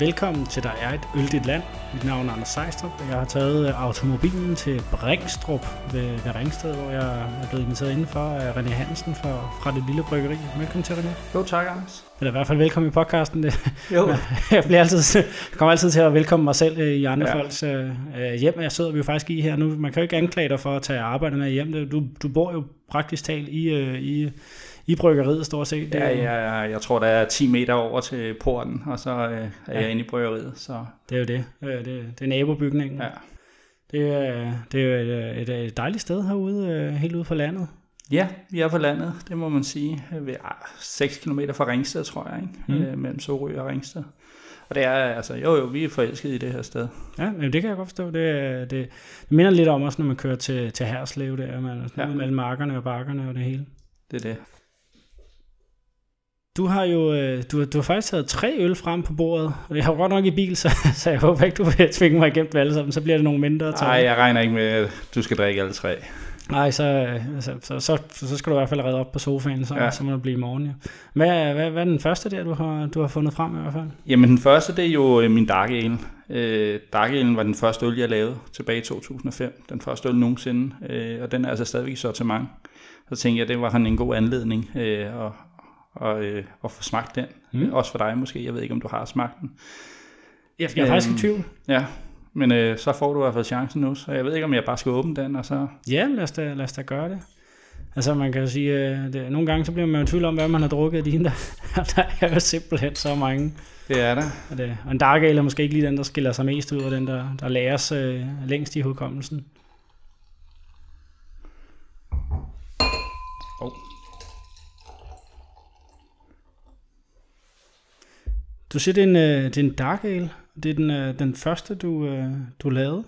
Velkommen til Der er et øldigt land. Mit navn er Anders Sejstrup, og jeg har taget øh, automobilen til Bringstrup ved, ved Ringsted, hvor jeg er blevet inviteret indenfor af René Hansen fra, fra det lille bryggeri. Velkommen til, René. Jo, tak, Anders. Eller i hvert fald velkommen i podcasten. Det, Jo. jeg bliver altid, kommer altid til at velkomme mig selv øh, i andre ja. Folks øh, øh, hjem. Jeg sidder vi jo faktisk i her nu. Man kan jo ikke anklage dig for at tage arbejde med hjem. Du, du bor jo praktisk talt i, øh, i, i bryggeriet stort set. Det, Ja, jo- ja, ja, jeg tror, der er 10 meter over til porten, og så øh, er Ja. jeg inde i bryggeriet. Så Det er jo det. Øh, Det, det er nabobygningen. ja. Det er, det er jo et, et, et dejligt sted herude, øh, helt ude på landet. ja, vi er på landet, det må man sige. Vi er 6 km fra Ringsted, tror jeg, ikke? Mm. Øh, mellem Sorø og Ringsted. Og det er, altså, jo jo, vi er forelskede i det her sted. Ja, men det kan jeg godt forstå. Det, det, det minder lidt om også, når man kører til, til Herslev der, man er Ja. mellem markerne og bakkerne og det hele. Det er det. Du har jo øh, du, du har faktisk taget tre øl frem på bordet. og Jeg har jo godt nok i bil, så, så jeg håber ikke, du vil tvinge mig igennem alle sammen. Så bliver det nogle mindre. Nej, jeg regner ikke med, at du skal drikke alle tre. Nej, så, øh, altså, så, så, så, skal du i hvert fald redde op på sofaen, så, ja. Ja. så må det blive i morgen. Ja. Hvad, hvad, hvad er den første der, du har, du har fundet frem i hvert fald? Jamen, den første, det er jo øh, min Dark Ale. Øh, Dark Ale var den første øl, jeg lavede tilbage i 2005. Den første øl nogensinde, øh, og den er altså stadigvæk i sortiment. Så tænkte jeg, det var han en god anledning øh, at, og, øh, at få smagt den. Mm. Også for dig måske. Jeg ved ikke, om du har smagt den. Jeg, jeg er faktisk i Øhm, tvivl. Ja, men øh, så får du i hvert fald chancen nu. Så jeg ved ikke, om jeg bare skal åbne den, og så... Ja, lad os da, lad os da gøre det. Altså man kan sige, øh, det, nogle gange så bliver man jo i tvivl om, hvad man har drukket af dine. Der, der er jo simpelthen så mange. Det er der. Og, det, og en dark ale er måske ikke lige den, der skiller sig mest ud, og den, der, der læres øh, længst i hukommelsen. Oh. Du siger, det er en, øh, det er en dark ale. Det er den, øh, den første, du, øh, du lavede.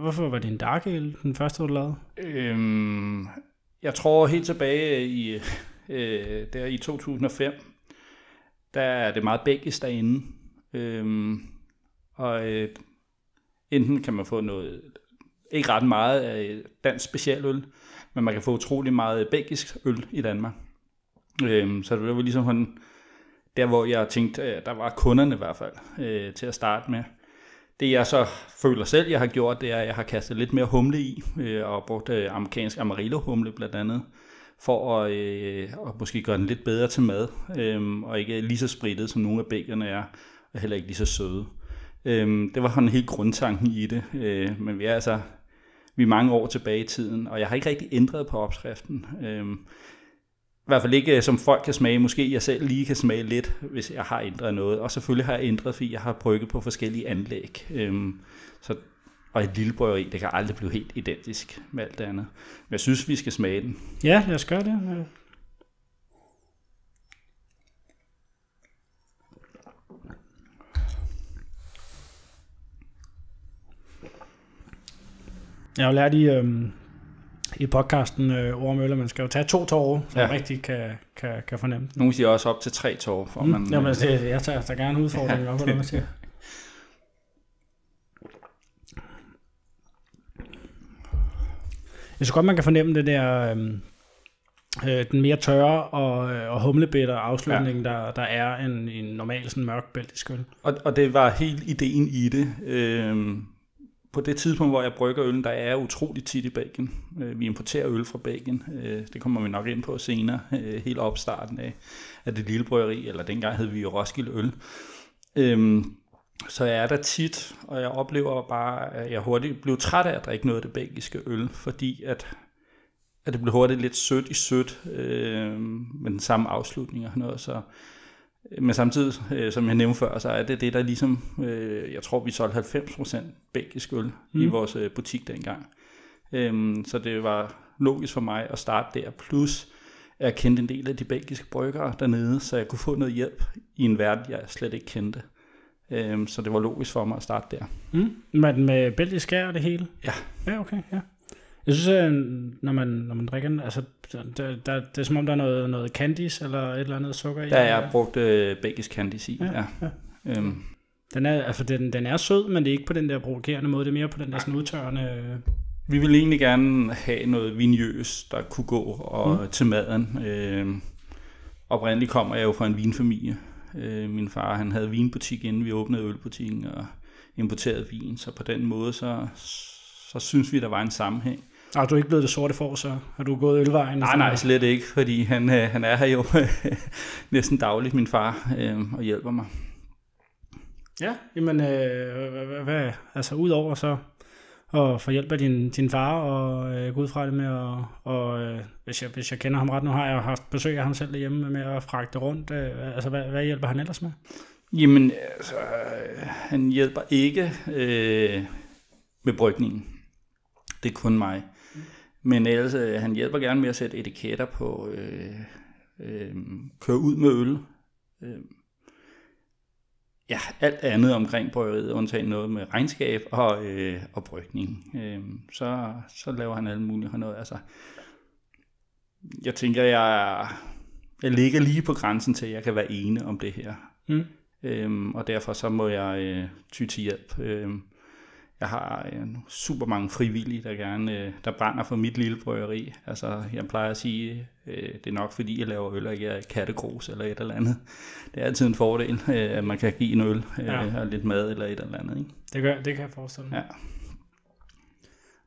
Hvorfor var det en dark ale, den første, du lavede? Øhm, jeg tror helt tilbage i, øh, der i 2005, der er det meget belgisk derinde. Øhm, og øh, enten kan man få noget, ikke ret meget af dansk specialøl, men man kan få utrolig meget belgisk øl i Danmark. Øhm, så det var ligesom sådan, der hvor jeg tænkte, øh, der var kunderne i hvert fald øh, til at starte med. Det jeg så føler selv, jeg har gjort, det er, at jeg har kastet lidt mere humle i, øh, og brugt øh, amerikansk Amarillo-humle blandt andet, for at, øh, at måske gøre den lidt bedre til mad, øh, og ikke lige så spritet, som nogle af bækkerne er, og heller ikke lige så søde. Øh, det var sådan helt grundtanken i det, øh, men vi er altså vi er mange år tilbage i tiden, og jeg har ikke rigtig ændret på opskriften. Øh, i hvert fald ikke, øh, som folk kan smage. Måske jeg selv lige kan smage lidt, hvis jeg har ændret noget. Og selvfølgelig har jeg ændret, fordi jeg har brygget på forskellige anlæg. Øhm, så, og et lille bryggeri, det kan aldrig blive helt identisk med alt det andet. Men jeg synes, vi skal smage den. Ja, lad os gøre det. Ja. Jeg har lært i, øhm, i podcasten øh, Ord Møller, man skal jo tage to tårer, så ja. Ja. man rigtig kan, kan, kan fornemme. Nogle siger også op til tre tår, for man... Mm. Jamen, altså, det, jeg tager, tager gerne udfordringen op, eller hvad man siger. Jeg synes godt, man kan fornemme det der, øhm, øh, den mere tørre og, øh, og humlebitter afslutning, ja. der, der er en, en normal sådan mørk belgisk øl. Og, og det var helt ideen i det. Øhm, på det tidspunkt, hvor jeg brygger øl, der er jeg utrolig tit i Belgien. Øh, vi importerer øl fra Belgien. Øh, det kommer vi nok ind på senere. Øh, helt opstarten af, af det lille bryggeri, eller dengang hed vi jo Roskilde Øl. Øhm, så jeg er der tit, og jeg oplever bare, at jeg hurtigt blev træt af at drikke noget af det belgiske øl, fordi at, at det blev hurtigt lidt sødt i sødt, øh, med den samme afslutning og noget. Så, men samtidig, øh, som jeg nævnte før, så er det det, der ligesom, øh, jeg tror vi solgte 90% belgisk øl mm. i vores øh, butik dengang. Øhm, så det var logisk for mig at starte der, plus jeg kendte en del af de belgiske bryggere dernede, så jeg kunne få noget hjælp i en verden, jeg slet ikke kendte. Øhm, så det var logisk for mig at starte der. Mm. Men med belgisk og det hele? Ja. Ja, okay, ja. Jeg synes, at når man, når man drikker den, altså, der, der, det er som om, der er noget, noget candies eller et eller andet sukker i. Der er jeg brugt øh, belgisk candice i. Ja, Ja, ja. Øhm, Den er, altså, den, den er sød, men det er ikke på den der provokerende måde. Det er mere på den der sådan udtørrende... øh, vi ville egentlig gerne have noget vinjøs, der kunne gå og, mm. til maden. Øhm, oprindeligt kommer jeg jo fra en vinfamilie, Øh, min far han havde vinbutik, inden vi åbnede ølbutikken, og importerede vin, så på den måde, så, så synes vi, der var en sammenhæng. Og du er ikke blevet det sorte for, så har du gået ølvejen? Nej, nej, slet ikke, fordi han, øh, han er her jo næsten dagligt, min far, øh, og hjælper mig. Ja, jamen, øh, hvad, altså udover så og få hjælp af din, din far, og øh, gå ud fra det med, og, og øh, hvis, jeg, hvis jeg kender ham ret, nu har jeg haft besøg af ham selv derhjemme med at fragte rundt, øh, altså hvad, hvad hjælper han ellers med? Jamen, altså, han hjælper ikke øh, med brygningen. Det er kun mig. Men ellers, øh, han hjælper gerne med at sætte etiketter på, øh, øh, køre ud med øl. Øh, ja, alt andet omkring bryggeriet, undtagen noget med regnskab og, øh, og brygning. Øh, så, så laver han alle mulige noget. Altså, jeg tænker, jeg, jeg ligger lige på grænsen til, at jeg kan være ene om det her. Mm. Øhm, og derfor så må jeg øh, ty til hjælp. Øhm, jeg har øh, super mange frivillige, der gerne øh, der brænder for mit lille bryggeri. Altså, jeg plejer at sige, øh, det er nok fordi, jeg laver øl, og ikke er kattegrus eller et eller andet. Det er altid en fordel, øh, at man kan give en øl øh, ja. og lidt mad eller et eller andet. Ikke? Det, gør, det kan jeg forestille mig. Ja.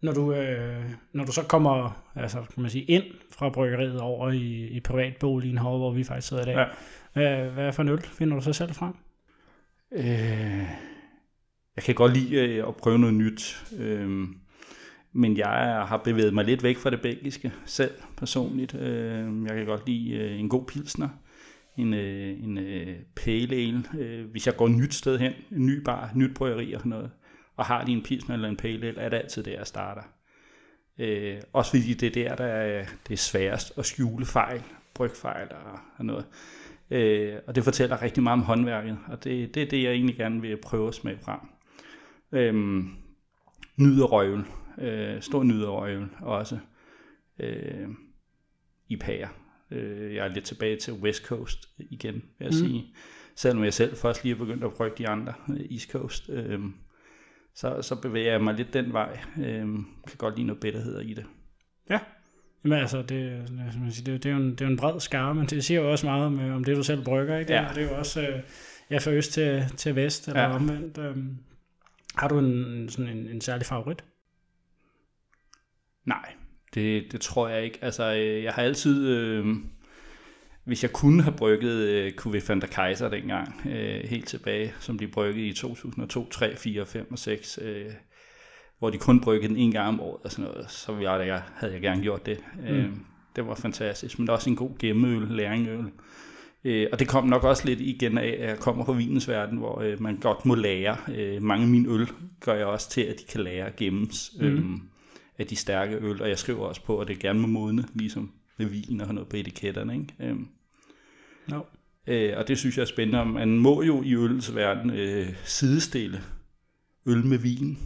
Når du, øh, når du så kommer altså, kan man sige, ind fra bryggeriet over i, i privatboligen herovre, hvor vi faktisk sidder i dag, ja. hvad, hvad for en øl finder du så selv frem? Øh, jeg kan godt lide øh, at prøve noget nyt. Øh, men jeg har bevæget mig lidt væk fra det belgiske selv personligt. Øh, jeg kan godt lide øh, en god pilsner, en, øh, en øh, pale ale. Øh, hvis jeg går et nyt sted hen, en ny bar, nyt bryggeri og sådan noget, og har de en pilsner eller en pale ale, er det altid der, jeg starter. Øh, også fordi det er der, der er, det er sværest at skjule fejl, brygfejl og, og noget. Øh, og det fortæller rigtig meget om håndværket, og det, det er det, jeg egentlig gerne vil prøve at smage frem. Øh, nyderøvel, øh, stor nyderøvel også øh, i pære. Øh, jeg er lidt tilbage til West Coast igen, vil jeg mm. sige. Selvom jeg selv først lige er begyndt at prøve de andre øh, East Coast. Øh, så, så bevæger jeg mig lidt den vej. Øh, kan godt lide noget bitterheder i det. Ja, Jamen altså, det, det, det, er jo en, det er jo en bred skare, men det siger jo også meget om, om det, du selv brygger, ikke? Det, ja. det er jo også øh, ja, fra øst til, til vest, eller ja. omvendt. Øhm, har du en, sådan en, en særlig favorit? Nej, det, det tror jeg ikke. Altså, øh, jeg har altid... Øh, hvis jeg kunne have brygget øh, QV van der Kaiser dengang, øh, helt tilbage, som de bryggede i 2002, 3, 4, 5 og 6, øh, hvor de kun bryggede den en gang om året og sådan noget, så jeg, jeg, havde jeg gerne gjort det. Mm. Øh, det var fantastisk, men også en god gemmeøl, læringøl. Øh, og det kom nok også lidt igen af, at jeg kommer fra vinens verden, hvor øh, man godt må lære. Øh, mange af mine øl gør jeg også til, at de kan lære at gemmes mm. øh, af de stærke øl, og jeg skriver også på, at det gerne må modne, ligesom med vin og noget på etiketterne. Ikke? Øh. No. Øh, og det synes jeg er spændende. Man må jo i ølens verden øh, sidestille øl med vin.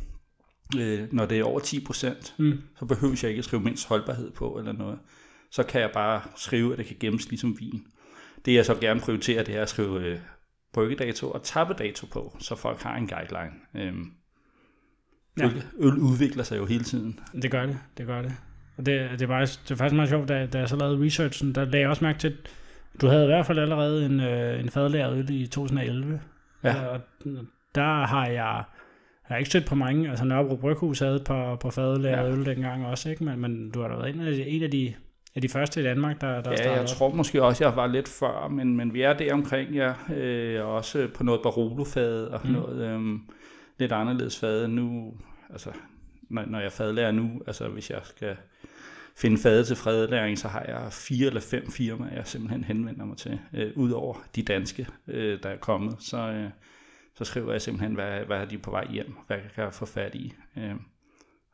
Øh, når det er over 10%, mm. så behøver jeg ikke at skrive mindst holdbarhed på eller noget. Så kan jeg bare skrive, at det kan gemmes ligesom vin. Det jeg så gerne prioriterer, det er at skrive øh, bryggedato og tappedato på, så folk har en guideline. Øhm, ja. øl, øl udvikler sig jo hele tiden. Det gør det, det gør det. Og det, det, er, bare, det er faktisk meget sjovt, da, da jeg så lavede researchen, der lagde jeg også mærke til, du havde i hvert fald allerede en, øh, en fadlæret øl i 2011. Ja. Og der har jeg, jeg har ikke stødt på mange, altså Nørrebro Bryghus havde et par, par fadlæret ja. øl dengang også, ikke? Men, men du har da været en af, de, en af de er de første i Danmark, der, der ja, jeg tror måske også, jeg var lidt før, men, men vi er der omkring, ja. Øh, også på noget Barolo-fad og mm. noget øh, lidt anderledes fad. Nu, altså, når, når jeg fadlærer nu, altså hvis jeg skal finde fad til fredlæring, så har jeg fire eller fem firmaer, jeg simpelthen henvender mig til, øh, udover de danske, øh, der er kommet. Så, øh, så skriver jeg simpelthen, hvad, hvad er de på vej hjem, hvad kan jeg få fat i. Øh,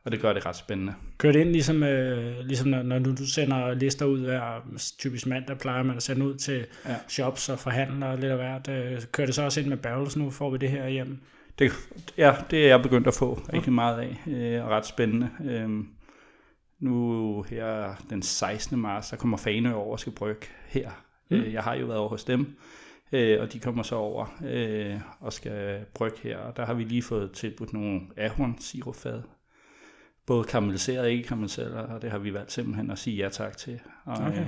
og det gør det ret spændende. Kører det ind ligesom, øh, ligesom når, når du sender lister ud hver typisk mandag, plejer man at sende ud til ja. shops og forhandlere lidt af hvert. Øh, kører det så også ind med barrels nu? Får vi det her hjem? Det, ja, det er jeg begyndt at få rigtig meget af, øh, og ret spændende. Øh, nu her den 16. marts, der kommer Fanø over og skal brygge her. Mm. Øh, jeg har jo været over hos dem, øh, og de kommer så over øh, og skal brygge her. Og der har vi lige fået tilbudt nogle ahorn sirupfad både karamelliseret og ikke karamelliseret, og det har vi valgt simpelthen at sige ja tak til. Og, okay. øh,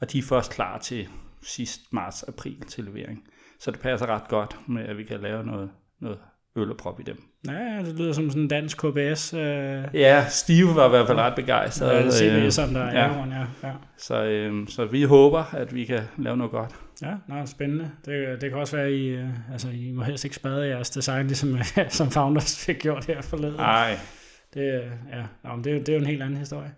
og de er først klar til sidst marts-april til levering. så det passer ret godt med, at vi kan lave noget, noget øl og prop i dem. Ja, det lyder som sådan en dansk KBS. Øh, Ja, Steve var i hvert fald ret begejstret. ja, øh, CBS'eren, der er ja. ja. ja, ja. Så, øh, så vi håber, at vi kan lave noget godt. Ja, nå, spændende. Det, det kan også være, I, øh, altså, I må helst ikke spade jeres design, ligesom som Founders fik gjort her forleden. Nej, det, øh, ja, jamen, men det, er jo- det er jo en helt anden historie.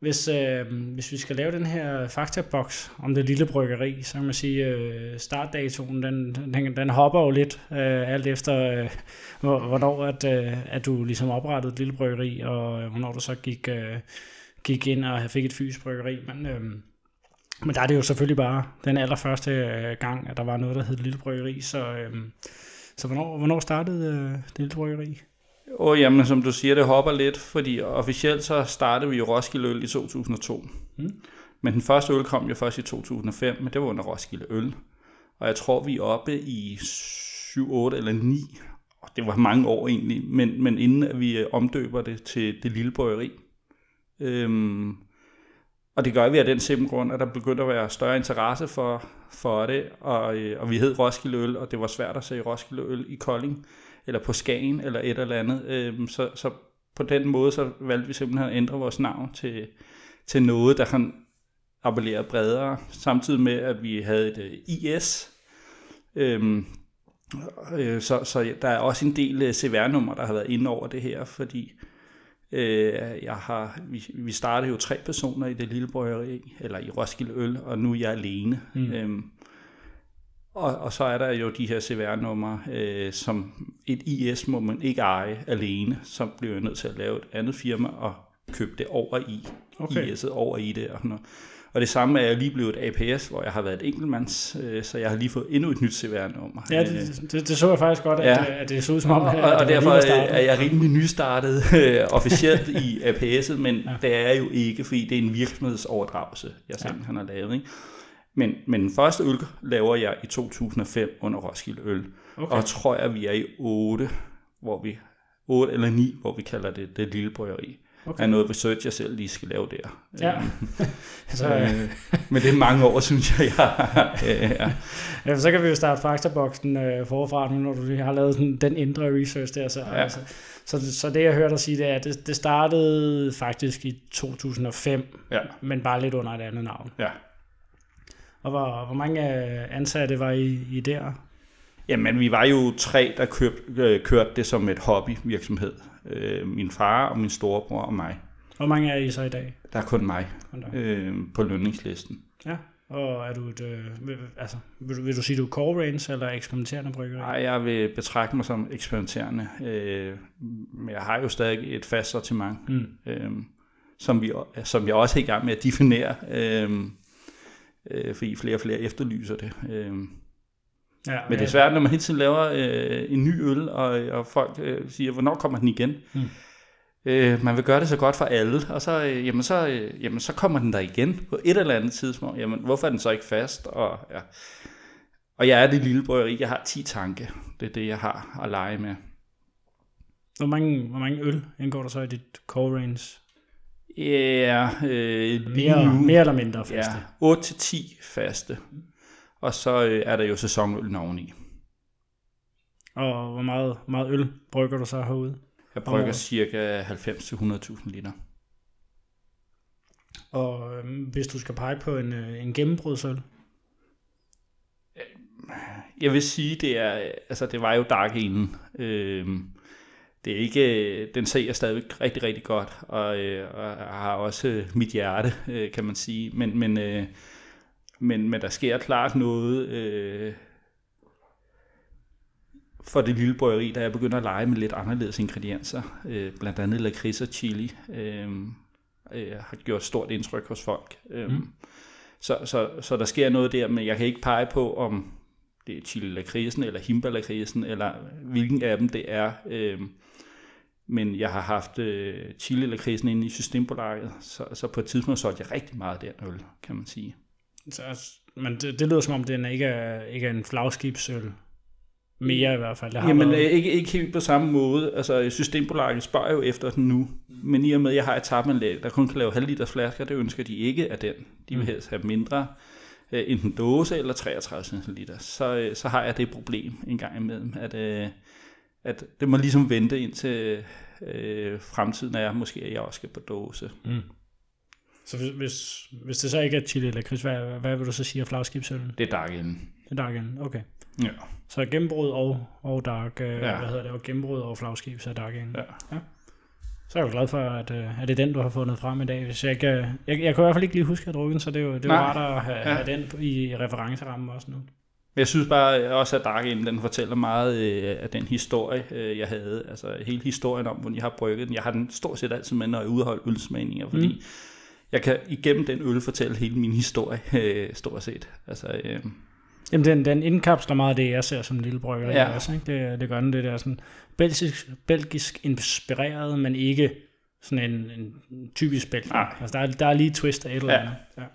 Hvis, øh, hvis vi skal lave den her faktaboks om det lille bryggeri, så kan man sige, øh, startdatoen, den, den, den hopper jo lidt, øh, alt efter, øh, hvor- hvornår at, øh, at du ligesom oprettede et lille bryggeri, og øh, hvornår du så gik, øh, gik ind og fik et fysisk bryggeri. Men, øh, men der er det jo selvfølgelig bare den allerførste øh, gang, at der var noget, der hed lille bryggeri. Så, øh, så hvornår, hvornår startede øh, det lille bryggeri? Og jamen, som du siger, det hopper lidt, fordi officielt så startede vi jo Roskilde Øl i 2002. Mm. Men den første øl kom jo først i 2005, men det var under Roskilde Øl. Og jeg tror, vi er oppe i 7, 8 eller 9. Og det var mange år egentlig, men, men inden at vi øh, omdøber det til det lille bryggeri. Øhm, og det gør vi af den simple grund, at der begyndte at være større interesse for, for det, og, øh, og vi hed Roskilde Øl, og det var svært at sige Roskilde Øl i Kolding, eller på Skagen, eller et eller andet. Øhm, så, så på den måde, så valgte vi simpelthen at ændre vores navn til, til noget, der kan appellere bredere, samtidig med, at vi havde et øh, IS. Øhm, øh, så, så der er også en del øh, CVR-nummer, der har været inde over det her, fordi øh, jeg har, vi, vi startede jo tre personer i det lille bryggeri, eller i Roskilde Øl, og nu er jeg alene. Mm. Øhm, og, og så er der jo de her CVR-numre, øh, som et IS må man ikke eje alene, så bliver jeg nødt til at lave et andet firma og købe det over i, Okay. IS'et over i det. Og, sådan noget. og det samme er jeg lige blevet et APS, hvor jeg har været et enkeltmands, øh, så jeg har lige fået endnu et nyt CVR-nummer. Ja, Øh, det, det, det så jeg faktisk godt, at, Ja. ja. at det så ud som om, og, at og, det og derfor er jeg rimelig nystartet øh, officielt i APS'et, men ja. det er jeg jo ikke, fordi det er en virksomhedsoverdragelse, jeg simpelthen har lavet. Ikke? Men, men den første øl laver jeg i 2005 under Roskilde Øl, Okay. og tror jeg, vi er i 8, hvor vi 8 eller 9, hvor vi kalder det det lille bryggeri. Okay. Er noget research, jeg selv lige skal lave der. Ja. så, øh, men det er mange år, synes jeg, ja. ja, så kan vi jo starte faktaboksen øh, forfra nu, når du lige har lavet sådan, den indre research der. Så, ja. altså, så, så det jeg hørte dig sige, det er, at det, det startede faktisk i 2005, ja, men bare lidt under et andet navn. ja. Og hvor, hvor mange ansatte var I, I der? Jamen, vi var jo tre, der køb, øh, kørte det som et hobbyvirksomhed. Øh, min far og min storebror og mig. Hvor mange er I så i dag? Der er kun mig da. øh, på lønningslisten. Ja. Og er du et, øh, vil- altså, vil, du- vil du sige, du er core range eller eksperimenterende bryggeri? Nej, jeg vil betragte mig som eksperimenterende. Øh, men jeg har jo stadig et fast sortiment, Mm. øh, som, vi, som jeg også er i gang med at definere. Øh, øh, fordi flere og flere efterlyser det. Øh, Ja, Men det er svært, når man hele tiden laver øh, en ny øl, og, og folk øh, siger, hvornår kommer den igen? Mm. Øh, man vil gøre det så godt for alle, og så, øh, jamen, så, øh, jamen, så kommer den der igen på et eller andet tidspunkt. Jamen, hvorfor er den så ikke fast? Og, ja. og jeg er det lille bryggeri, jeg har 10 tanke. Det er det, jeg har at lege med. Hvor mange, hvor mange øl indgår der så i dit core range? Ja, øh, Mere, nu, mere eller mindre faste? ja, 8-10 faste. Og så øh, er der jo sæsonøl oveni. Og hvor meget, meget øl brygger du så herude? Jeg brygger året. cirka 90-100.000 liter. Og øhm, hvis du skal pege på en, øh, en gennembrudsøl? Jeg vil sige, det er, altså det var jo Dark inden. Øhm, det er ikke, den ser jeg stadigvæk rigtig, rigtig godt, og, øh, og har også øh, mit hjerte, øh, kan man sige. Men, men, øh, men, men der sker klart noget øh, for det lille bryggeri, da jeg begynder at lege med lidt anderledes ingredienser. Øh, blandt andet lakrids og chili. Øh, øh, har gjort stort indtryk hos folk. Øh, Mm. så, så, så der sker noget der, men jeg kan ikke pege på, om det er chili lakrisen eller himba lakrisen, eller hvilken af dem det er. Øh, men jeg har haft øh, chili lakrisen inde i Systembolaget, så, så på et tidspunkt solgte jeg rigtig meget af den øl, kan man sige. Så, men det, det lyder som om, den ikke er, ikke er en flagskibsøl. Mere i hvert fald. Det har Jamen øh, været, ikke, ikke helt på samme måde. Altså Systembolaget spørger jo efter den nu, men i og med, at jeg har et tapanlæg, der kun kan lave halv liters flasker, det ønsker de ikke af den. De vil Mm. helst have mindre. øh, enten dåse eller 33 centiliter, så, øh, så har jeg det problem en gang imellem, at, øh, at det må ligesom vente indtil øh, fremtiden er, måske at jeg også skal på dåse. Mm. Så hvis, hvis, hvis det så ikke er chili eller kris, hvad, hvad vil du så sige af flagskibsøllen? Det er dark enden. Det er dark enden, okay. Ja. Så gennembrud og, og dark, øh, ja. hvad hedder det, og gennembrud og flagskib, så er dark enden. Ja. ja. Så er jeg jo glad for, at, øh, at det er den, du har fundet frem i dag. Hvis jeg, ikke, øh, jeg, jeg kan i hvert fald ikke lige huske at drukke den, så det er jo, det er jo rart at have, ja. have den i referencerammen også nu. Jeg synes bare også, at Dark Inn, den fortæller meget øh, af den historie, øh, jeg havde. Altså hele historien om, hvordan jeg har brygget den. Jeg har den stort set altid med, når jeg udholder ølsmagninger, fordi mm. jeg kan igennem den øl fortælle hele min historie, øh, stort set. Altså, øh, Jamen, den, den indkapsler meget af det, jeg ser som lille bryggeri ja. også. Ikke? Det, det gør den, det der sådan belgisk, belgisk inspireret, men ikke sådan en, en typisk belgisk. Altså, der, er, der er lige twist af et eller andet. Ja. Ja.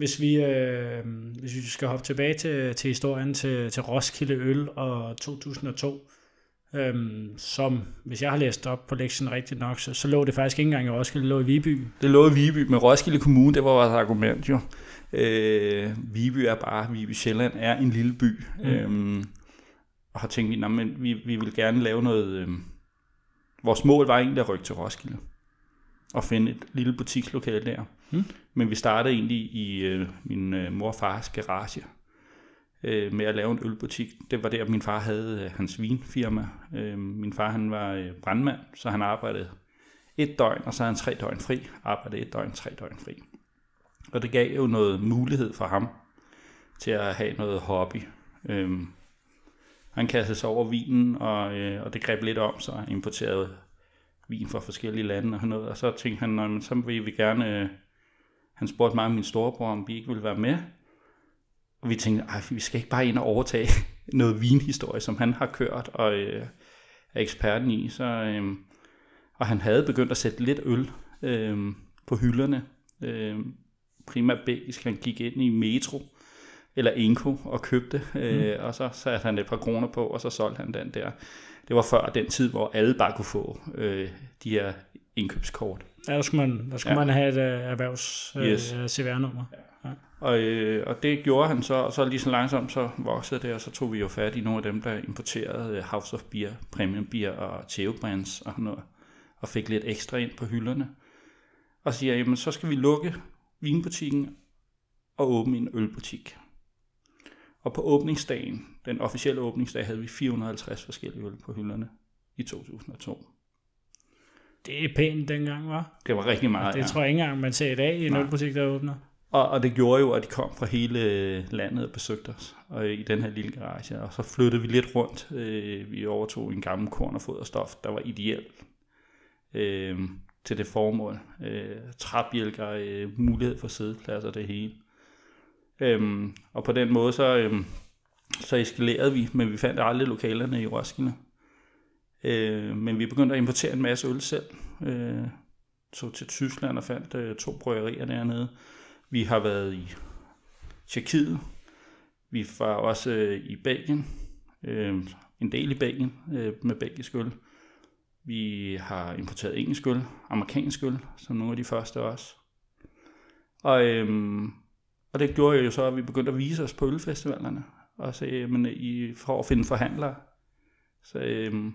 Hvis vi, øh, hvis vi skal hoppe tilbage til, til historien til, til Roskilde Øl og 2002, øhm, som, hvis jeg har læst op på lektien rigtigt nok, så, så lå det faktisk ikke engang i Roskilde, det lå i Viby. Det lå i Viby, men Roskilde Kommune, det var vores argument jo. Øh, Viby er bare, Viby Sjælland er en lille by. Mm. Øhm, og har tænkt, at vi, vi vil gerne lave noget... Øh, vores mål var egentlig at rykke til Roskilde og finde et lille butikslokale der. Mm. Men vi startede egentlig i øh, min øh, mor og fars garage øh, med at lave en ølbutik. Det var der, min far havde øh, hans vinfirma. Øh, min far han var øh, brandmand, så han arbejdede et døgn, og så havde han tre døgn fri. Arbejdede et døgn, tre døgn fri. Og det gav jo noget mulighed for ham til at have noget hobby. Øh, han kastede sig over vinen, og, øh, og det greb lidt om, så han importerede vin fra forskellige lande og noget. Og så tænkte han, men så vil vi gerne... Øh, han spurgte mig og min storebror, om vi ikke ville være med. Og vi tænkte, Ej, vi skal ikke bare ind og overtage noget vinhistorie, som han har kørt og øh, er eksperten i. Så, øh, og han havde begyndt at sætte lidt øl øh, på hylderne. Øh, primært belgisk. Han gik ind i Metro eller Inko og købte, øh, mm. og så satte han et par kroner på, og så solgte han den der. Det var før den tid, hvor alle bare kunne få øh, de her indkøbskort. Ja, der skulle man, der skulle ja. man have et uh, erhvervs uh, yes. CVR-nummer. Ja. Ja. Og, øh, og det gjorde han så, og så lige så langsomt så voksede det, og så tog vi jo fat i nogle af dem, der importerede uh, House of Beer, Premium Beer og Theo Brands og noget, og fik lidt ekstra ind på hylderne. Og siger, jamen så skal vi lukke vinbutikken og åbne en ølbutik. Og på åbningsdagen, den officielle åbningsdag, havde vi 450 forskellige øl på hylderne i 2002. Det er pænt dengang, var. Det var rigtig meget, og Det ja. tror jeg ikke engang, man ser i dag i en ølbutik, der åbner. Og, og det gjorde jo, at de kom fra hele landet og besøgte os og i den her lille garage. Og så flyttede vi lidt rundt. Øh, vi overtog en gammel korn og foderstof, der var ideelt øh, til det formål. Øh, træbjælker, øh, mulighed for sædepladser, det hele. Øhm, og på den måde så, øhm, så eskalerede vi, men vi fandt aldrig lokalerne i Roskilde. Øh, men vi begyndte at importere en masse øl selv. Øh, tog til Tyskland og fandt øh, to bryggerier dernede. Vi har været i Tjekkiet. Vi var også øh, i Belgien. Øh, en del i Belgien øh, med belgisk øl. Vi har importeret engelsk øl, amerikansk øl, som nogle af de første også. Og, øhm, og det gjorde jo så, at vi begyndte at vise os på ølfestivalerne, og så, øh, men i, for at finde forhandlere. Så, øhm,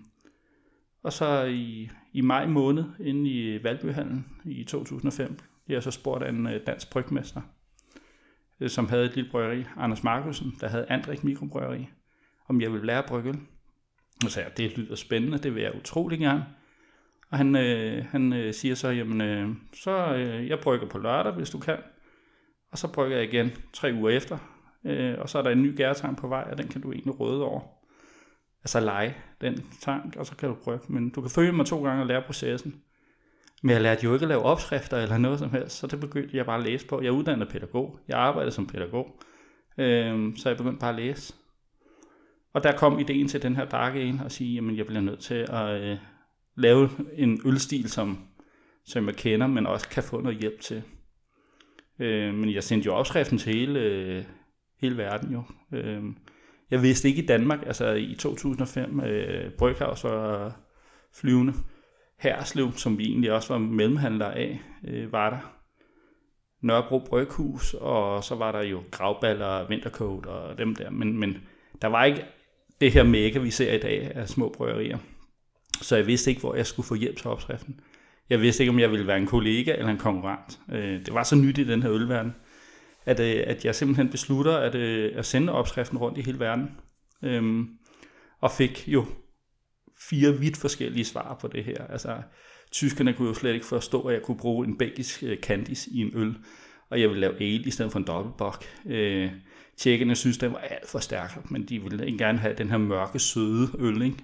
og så i, i maj måned, inde i Valbyhallen i 2005, jeg så spurgt en øh, dansk brygmester, øh, som havde et lille bryggeri, Anders Markusen, der havde Andrik Mikrobryggeri, om jeg ville lære at brygge. Og så sagde jeg, det lyder spændende, det vil jeg utrolig gerne. Og han, øh, han øh, siger så, jamen, øh, så øh, jeg brygger på lørdag, hvis du kan. Og så brygger jeg igen tre uger efter, øh, og så er der en ny gærtang på vej, og den kan du egentlig råde over. Altså lege den tank, og så kan du prøve. Men du kan følge mig to gange og lære processen. Men jeg lærte jo ikke at lave opskrifter eller noget som helst, så det begyndte jeg bare at læse på. Jeg er uddannet pædagog. Jeg arbejder som pædagog. Øh, så jeg begyndte bare at læse. Og der kom ideen til den her dark ind og sige, at jeg bliver nødt til at øh, lave en ølstil, som, som jeg kender, men også kan få noget hjælp til. Øh, men jeg sendte jo opskriften til hele, øh, hele verden jo. Øh, jeg vidste ikke i Danmark, altså i 2005, øh, Bryghaus var flyvende. Herslev, som vi egentlig også var mellemhandlere af, øh, var der. Nørrebro Bryghus, og så var der jo gravballer, vintercoat og dem der, men, men der var ikke det her mega, vi ser i dag af små bryggerier. Så jeg vidste ikke, hvor jeg skulle få hjælp til opskriften. Jeg vidste ikke, om jeg ville være en kollega eller en konkurrent. Øh, det var så nyt i den her ølverden, at, øh, at jeg simpelthen beslutter at, øh, at sende opskriften rundt i hele verden. Øhm, og fik jo fire vidt forskellige svar på det her. Altså, tyskerne kunne jo slet ikke forstå, at jeg kunne bruge en belgisk øh, kandis i en øl, og jeg ville lave ale i stedet for en dobbeltbok. Øh, tjekkerne synes, den var alt for stærk, men de ville ikke gerne have den her mørke, søde øl. Ikke?